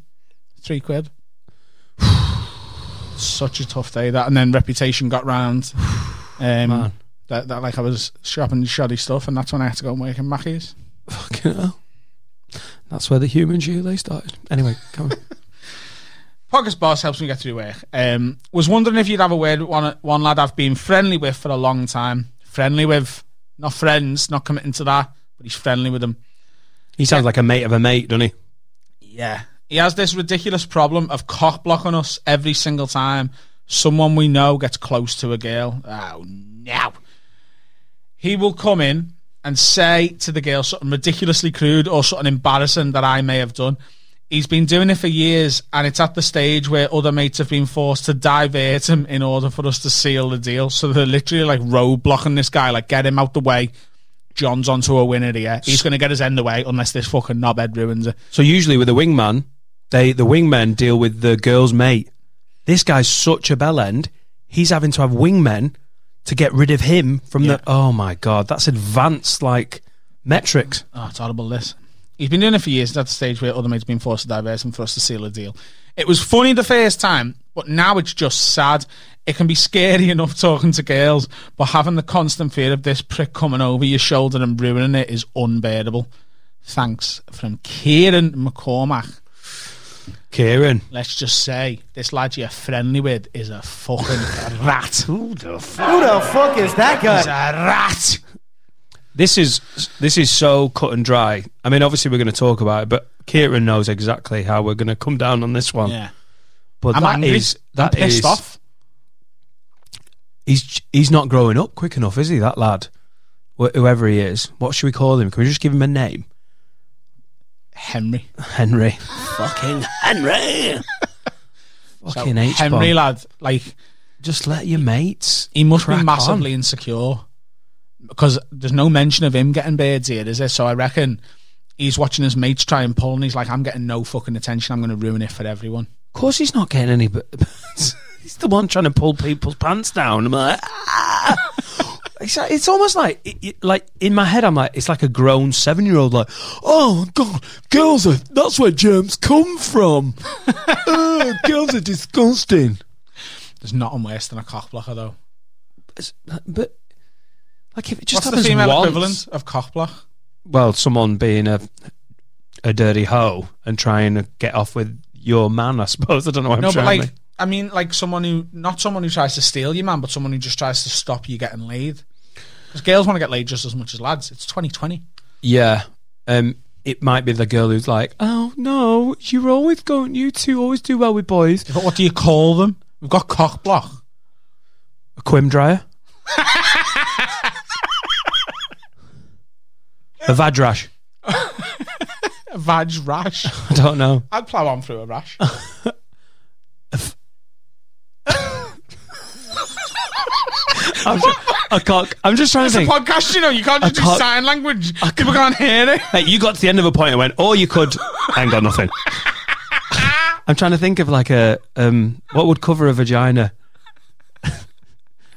three quid. Such a tough day that, and then reputation got round. Um, Man. that, that like I was shopping shoddy stuff, and that's when I had to go and work in Mackey's. Fucking hell. That's where the human gilet started. Anyway, come on. Podcast boss helps me get through work. Um, was wondering if you'd have a word with one one lad I've been friendly with for a long time. Friendly with, not friends, not committing to that, but he's friendly with him. He sounds like a mate of a mate, doesn't he? Yeah. He has this ridiculous problem of cock blocking us every single time someone we know gets close to a girl. Oh, no. He will come in and say to the girl something ridiculously crude or something embarrassing that I may have done. He's been doing it for years, and it's at the stage where other mates have been forced to divert him in order for us to seal the deal. So they're literally like roadblocking this guy, like, get him out the way. John's onto a winner here. He's going to get his end away unless this fucking knobhead ruins it. So usually with a wingman, they the wingmen deal with the girl's mate. This guy's such a bell end. He's having to have wingmen to get rid of him from Yeah. the. Oh my god, that's advanced like metrics. Oh, it's horrible, this. He's been doing it for years. At the stage where other mates have been forced to divert him for us to seal a deal. It was funny the first time, but now it's just sad. It can be scary enough talking to girls, but having the constant fear of this prick coming over your shoulder and ruining it is unbearable. Thanks from Kieran McCormack. Kieran, Let's just say this lad you're friendly with is a fucking rat. Who the fuck is that guy? He's a rat. this is this is so cut and dry. I mean, obviously we're going to talk about it, but Kieran knows exactly how we're going to come down on this one. Yeah. But I'm that angry. is that I'm pissed is- off. He's he's not growing up quick enough, is he? That lad, Wh- whoever he is. What should we call him? Can we just give him a name? Henry. Henry. Fucking Henry. Fucking H Henry, lad, like, Just let your mates. He must crack be on. massively insecure because there's no mention of him getting birds here, is there? So I reckon he's watching his mates try and pull, and he's like, "I'm getting no fucking attention. I'm going to ruin it for everyone." Of course, he's not getting any. But he's the one trying to pull people's pants down. I'm like, ah. It's, it's almost like, it, it- like in my head, I'm like, it's like a grown seven year old, like, oh god, girls are that's where germs come from. oh, girls are disgusting. There's nothing worse than a cock blocker, though. It's- uh, But like, if it just What's the female once, equivalent of cock block? well, someone being a a dirty hoe and trying to get off with your man, I suppose. I don't know. What no, I'm but like, to- I mean, like someone who not someone who tries to steal your man, but someone who just tries to stop you getting laid. Because girls want to get laid just as much as lads. It's 2020. Yeah. Um, it might be the girl who's like, oh no, you're always going, you two always do well with boys. But what do you call them? We've got cock block. A quim dryer. a vag rash. A vag rash. I don't know. I'd plough on through a rash. I'm, cock. I'm just trying It's to a podcast, you know. You can't just do sign language. People can't hear it. Hey, you got to the end of a point and went, or you could. Ain't got nothing. I'm trying to think of like a um, what would cover a vagina?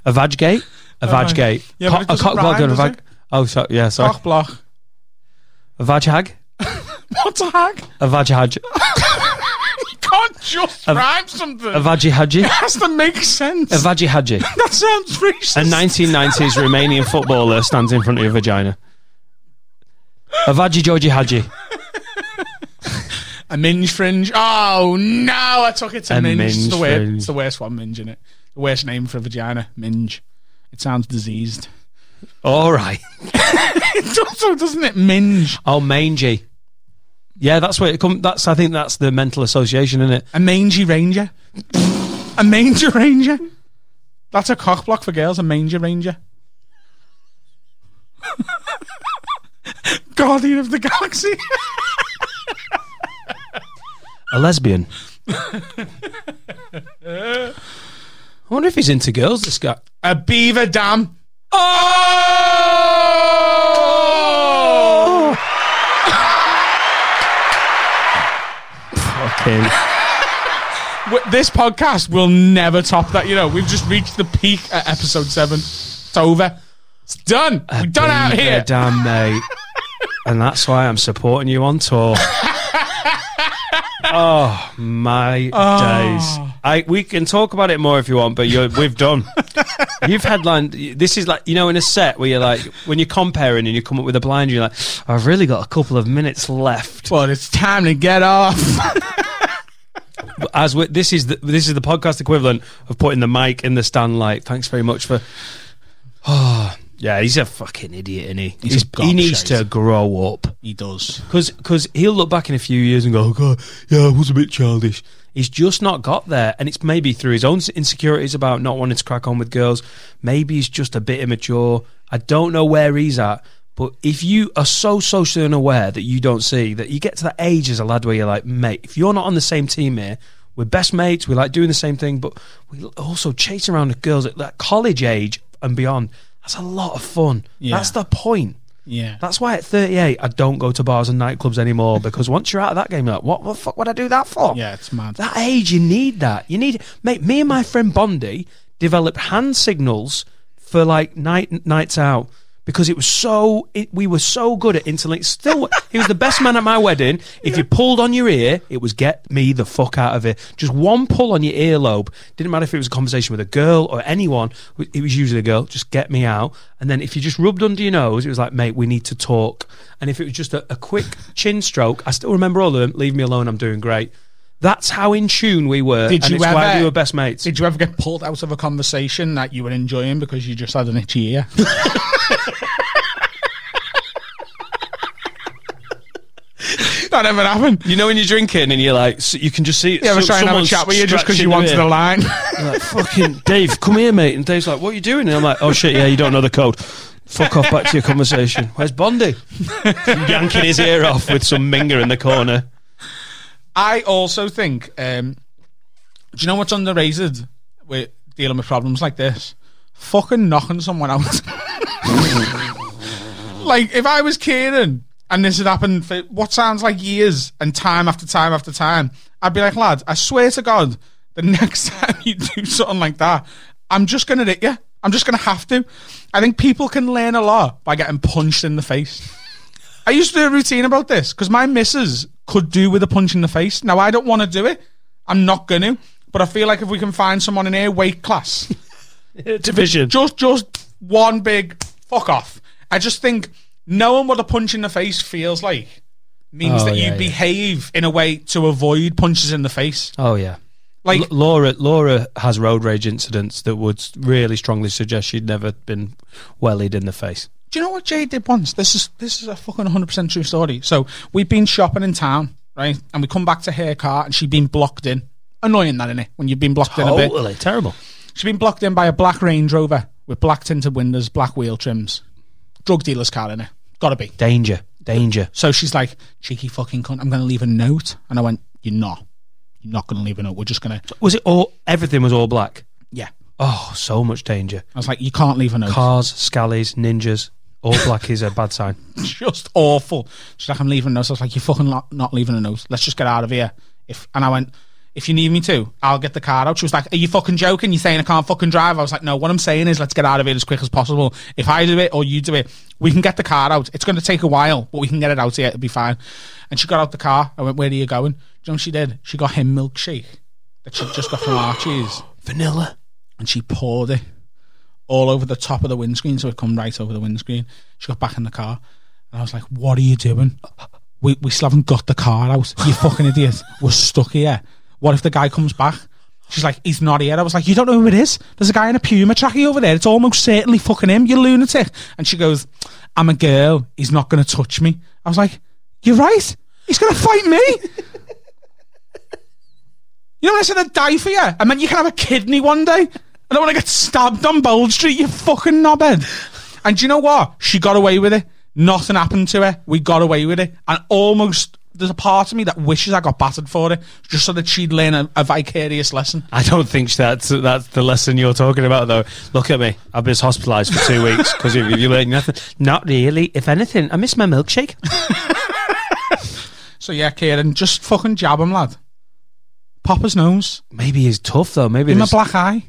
a vag gate, a vag gate, Yeah, but it a doesn't cock block and a does vag. it? Oh, so, yeah, sorry. Cock block. A vag hag, What's a hag? a vag hag, can't just A- rhyme something. a vaggy hadgy, it has to make sense. a vaggy hadgy. that sounds racist. A 1990s Romanian footballer stands in front of your vagina. A vaggy Georgie hadgy. A minge fringe. Oh no, I took it to A minge. It's the, worst, it's the worst one, minge, in it? The worst name for a vagina, minge. It sounds diseased. All right. It also doesn't it? Minge. Oh, mangy. Yeah, that's where it comes. That's I think that's the mental association, isn't it? A mangy ranger. a manger ranger. That's a cock block for girls. A manger ranger. Guardian of the Galaxy. A lesbian. I wonder if he's into girls. This guy. a beaver dam. Oh! This podcast will never top that. You know, we've just reached the peak at episode seven. It's over. It's done. We're done out here. Damn, mate. and that's why I'm supporting you on tour. oh my ah. days! I we can talk about it more if you want, but you're, we've done. You've headlined. This is like you know in a set where you're like when you're comparing and you come up with a blind, you're like, I've really got a couple of minutes left. But it's time to get off. As we, this is the this is the podcast equivalent of putting the mic in the stand light. Thanks very much for. Oh yeah, he's a fucking idiot, isn't he? He's a he needs gobshite. to grow up. he does. Because he'll look back in a few years and go, oh, God, yeah, I was a bit childish. He's just not got there. And it's maybe through his own insecurities about not wanting to crack on with girls. Maybe he's just a bit immature. I don't know where he's at. But if you are so socially unaware that you don't see that you get to that age as a lad where you're like, mate, if you're not on the same team here, we're best mates, we like doing the same thing, but we also chase around the girls at that college age and beyond. That's a lot of fun. Yeah. That's the point. Yeah. That's why at 38 I don't go to bars and nightclubs anymore because once you're out of that game, you're like, what the fuck would I do that for? Yeah, it's mad. That age, you need that. You need, mate. Me and my friend Bondi developed hand signals for like night nights out because it was so. It, we were so good at interlink. Still, he was the best man at my wedding. If you pulled on your ear, it was get me the fuck out of here. Just one pull on your earlobe. Didn't matter if it was a conversation with a girl or anyone. It was usually a girl. Just get me out. And then if you just rubbed under your nose, it was like, mate, we need to talk. And if it was just a, a quick chin stroke, I still remember all of them. Leave me alone. I'm doing great. That's how in tune we were. Did and you it's why ever- we were best mates. Did you ever get pulled out of a conversation that you were enjoying because you just had an itchy ear? that never happened. you know when you're drinking and you're like, s you can just see. Ever so- try and have a chat with you just because you wanted the line? Like, fucking Dave, come here, mate. And Dave's like, what are you doing? And I'm like, oh shit, yeah, you don't know the code. Fuck off back to your conversation. Where's Bondi? Yanking his ear off with some minger in the corner. I also think, um, do you know what's underrated with dealing with problems like this? Fucking knocking someone out. like, if I was Kieran and this had happened for what sounds like years and time after time after time, I'd be like, lad, I swear to God, the next time you do something like that, I'm just going to hit you. I'm just going to have to. I think people can learn a lot by getting punched in the face. I used to do a routine about this because my missus could do with a punch in the face. Now I don't want to do it. I'm not going to. But I feel like if we can find someone in here weight class, Division. just just one big fuck off. I just think knowing what a punch in the face feels like means Oh, that yeah, you yeah. behave in a way to avoid punches in the face. Oh yeah. Like L- Laura, Laura has road rage incidents that would really strongly suggest she'd never been wellied in the face. Do you know what Jay did once? This is this is a fucking 100% true story. So we've been shopping in town, right? And we come back to her car and she'd been blocked in. Annoying that, innit? When you've been blocked in a bit. Totally terrible. She'd been blocked in by a black Range Rover with black tinted windows, black wheel trims. Drug dealer's car in it. Gotta be. Danger, danger. So she's like, cheeky fucking cunt, I'm gonna leave a note. And I went, You're not. You're not gonna leave a note. We're just gonna Was it all? Everything was all black. Yeah. Oh, so much danger. I was like, you can't leave a note. Cars, scallies, ninjas, all black is a bad sign. just awful. She's like, I'm leaving a note. I was like, you're fucking not, not leaving a note. Let's just get out of here. If and I went, if you need me to, I'll get the car out. She was like, Are you fucking joking? You're saying I can't fucking drive? I was like, No, what I'm saying is let's get out of here as quick as possible. If I do it or you do it, we can get the car out. It's gonna take a while, but we can get it out here, it'll be fine. And she got out the car. I went, Where are you going? Do you know what she did? She got him milkshake that she just got from Archie's. Vanilla. And she poured it all over the top of the windscreen, so it come right over the windscreen. She got back in the car, and I was like, "What are you doing? We we still haven't got the car out. You fucking idiot. We're stuck here. What if the guy comes back?" She's like, "He's not here." I was like, "You don't know who it is? There's a guy in a Puma trackie over there. It's almost certainly fucking him. You lunatic." And she goes, "I'm a girl. He's not going to touch me." I was like, "You're right. He's going to fight me." You know I said I'd die for you? I meant you can have a kidney one day. I don't want to get stabbed on Bold Street, you fucking knobhead. And do you know what? She got away with it. Nothing happened to her. We got away with it. And almost, there's a part of me that wishes I got battered for it, just so that she'd learn a, a vicarious lesson. I don't think that's that's the lesson you're talking about, though. Look at me. I've been hospitalised for two weeks because you, you learned nothing. Not really. If anything, I miss my milkshake. So yeah, Kieran, just fucking jab him, lad. Pop his nose. Maybe he's tough though. Maybe him a black eye.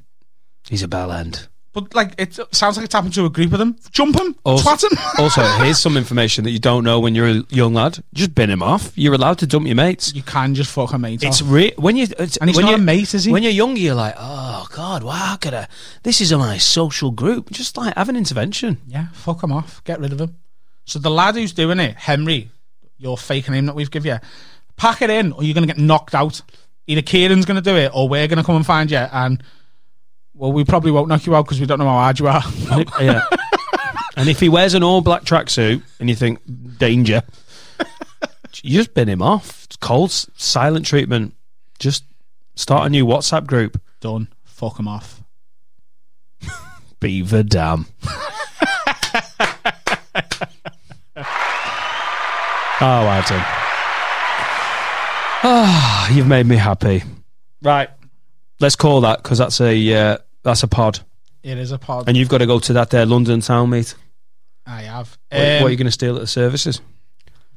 He's a bell end. But like, it sounds like it's happened to a group of them. Jump him, Also, twat him. also, here's some information that you don't know when you're a young lad. Just bin him off. You're allowed to dump your mates. you can just fuck a mate It's off. re- when you it's, And he's when not a mate, is he? When you're younger, you're like, oh god, wow, could I? This is a nice social group. Just like have an intervention. Yeah, fuck him off. Get rid of him. So the lad who's doing it, Henry, your fake name that we've give you, pack it in or you're going to get knocked out. Either Kieran's going to do it or we're going to come and find you. And, well, we probably won't knock you out because we don't know how hard you are. And if- yeah. and if he wears an all black tracksuit and you think danger, you just bin him off. It's cold, s- silent treatment. Just start a new WhatsApp group. Done. Fuck him off. Beaver Dam. oh, Adam. Ah, you've made me happy. Right, let's call that because that's a uh, that's a pod, It is a pod. and you've got to go to that there London town meet. I have. What, Um, what are you going to steal at the services?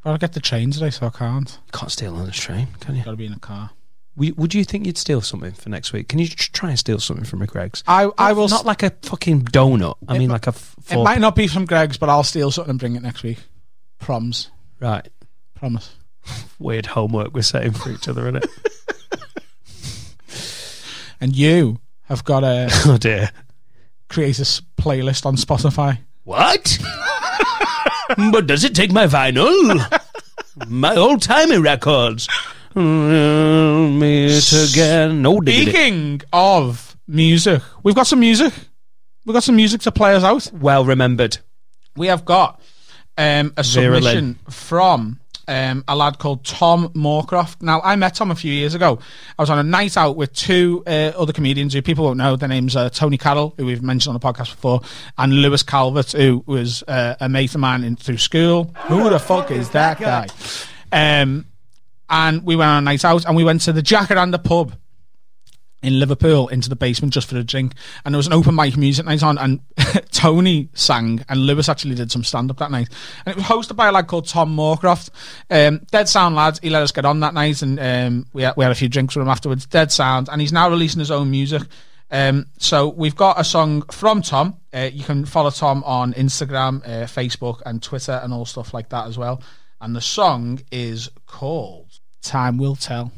I'll get the train today, so I can't. You can't steal on the train, can you? Got to be in a car. Would, would you think you'd steal something for next week? Can you tr- try and steal something from Greggs? I, I Not- will. Not like a fucking donut. I mean, like a. F- it might not be from Greggs, but I'll steal something and bring it next week. Proms. right. Promise. Weird homework we're setting for each other, isn't it? And you have got a oh dear. create a playlist on Spotify. What? but does it take my vinyl? my old timey records. Meet again. No diggity. Speaking of music, we've got some music. We've got some music to play us out. Well remembered. We have got um, a Vera submission from um, a lad called Tom Moorcroft. Now, I met Tom a few years ago. I was on a night out with two uh, other comedians who people won't know. Their names are Tony Carroll, who we've mentioned on the podcast before, and Lewis Calvert, who was uh, a mate of mine in, through school. Who the fuck is that guy? Um, and we went on a night out, and we went to the Jacaranda pub in Liverpool into the basement just for a drink. And there was an open mic music night on, and Tony sang, and Lewis actually did some stand up that night. And it was hosted by a lad called Tom Moorcroft. Um, dead sound lads, He let us get on that night, and um, we, had, we had a few drinks with him afterwards. Dead sound. And he's now releasing his own music. Um, so we've got a song from Tom. Uh, you can follow Tom on Instagram, uh, Facebook, and Twitter, and all stuff like that as well. And the song is called "Time Will Tell."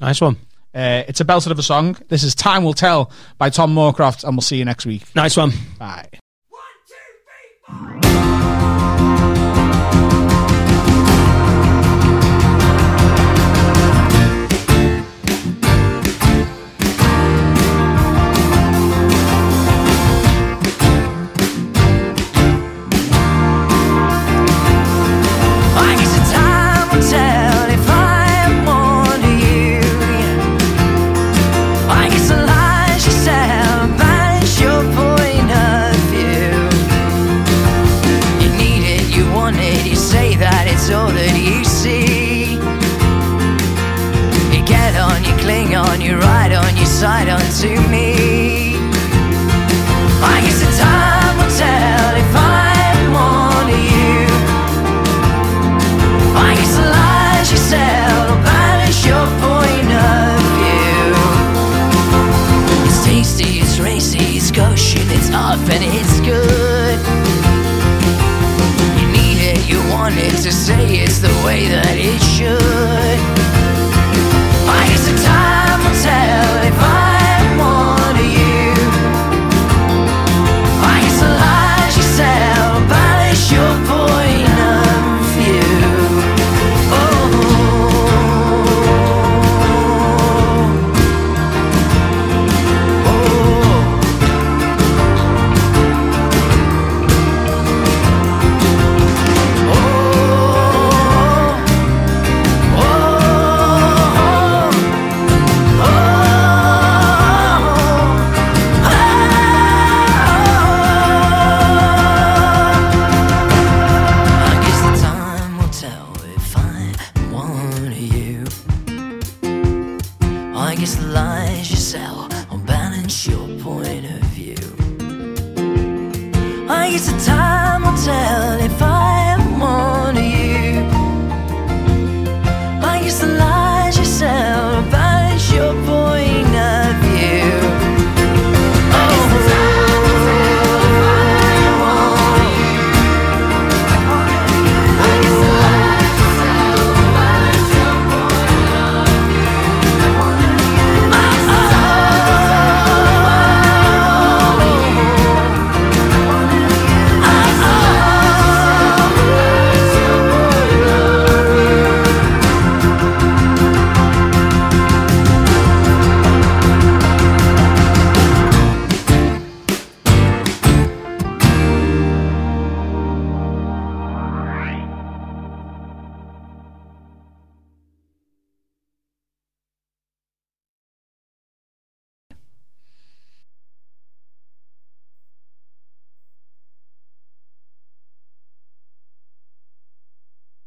Nice one. Uh, it's a belter of a song. This is Time Will Tell by Tom Moorcroft, and we'll see you next week. Nice one. Bye. I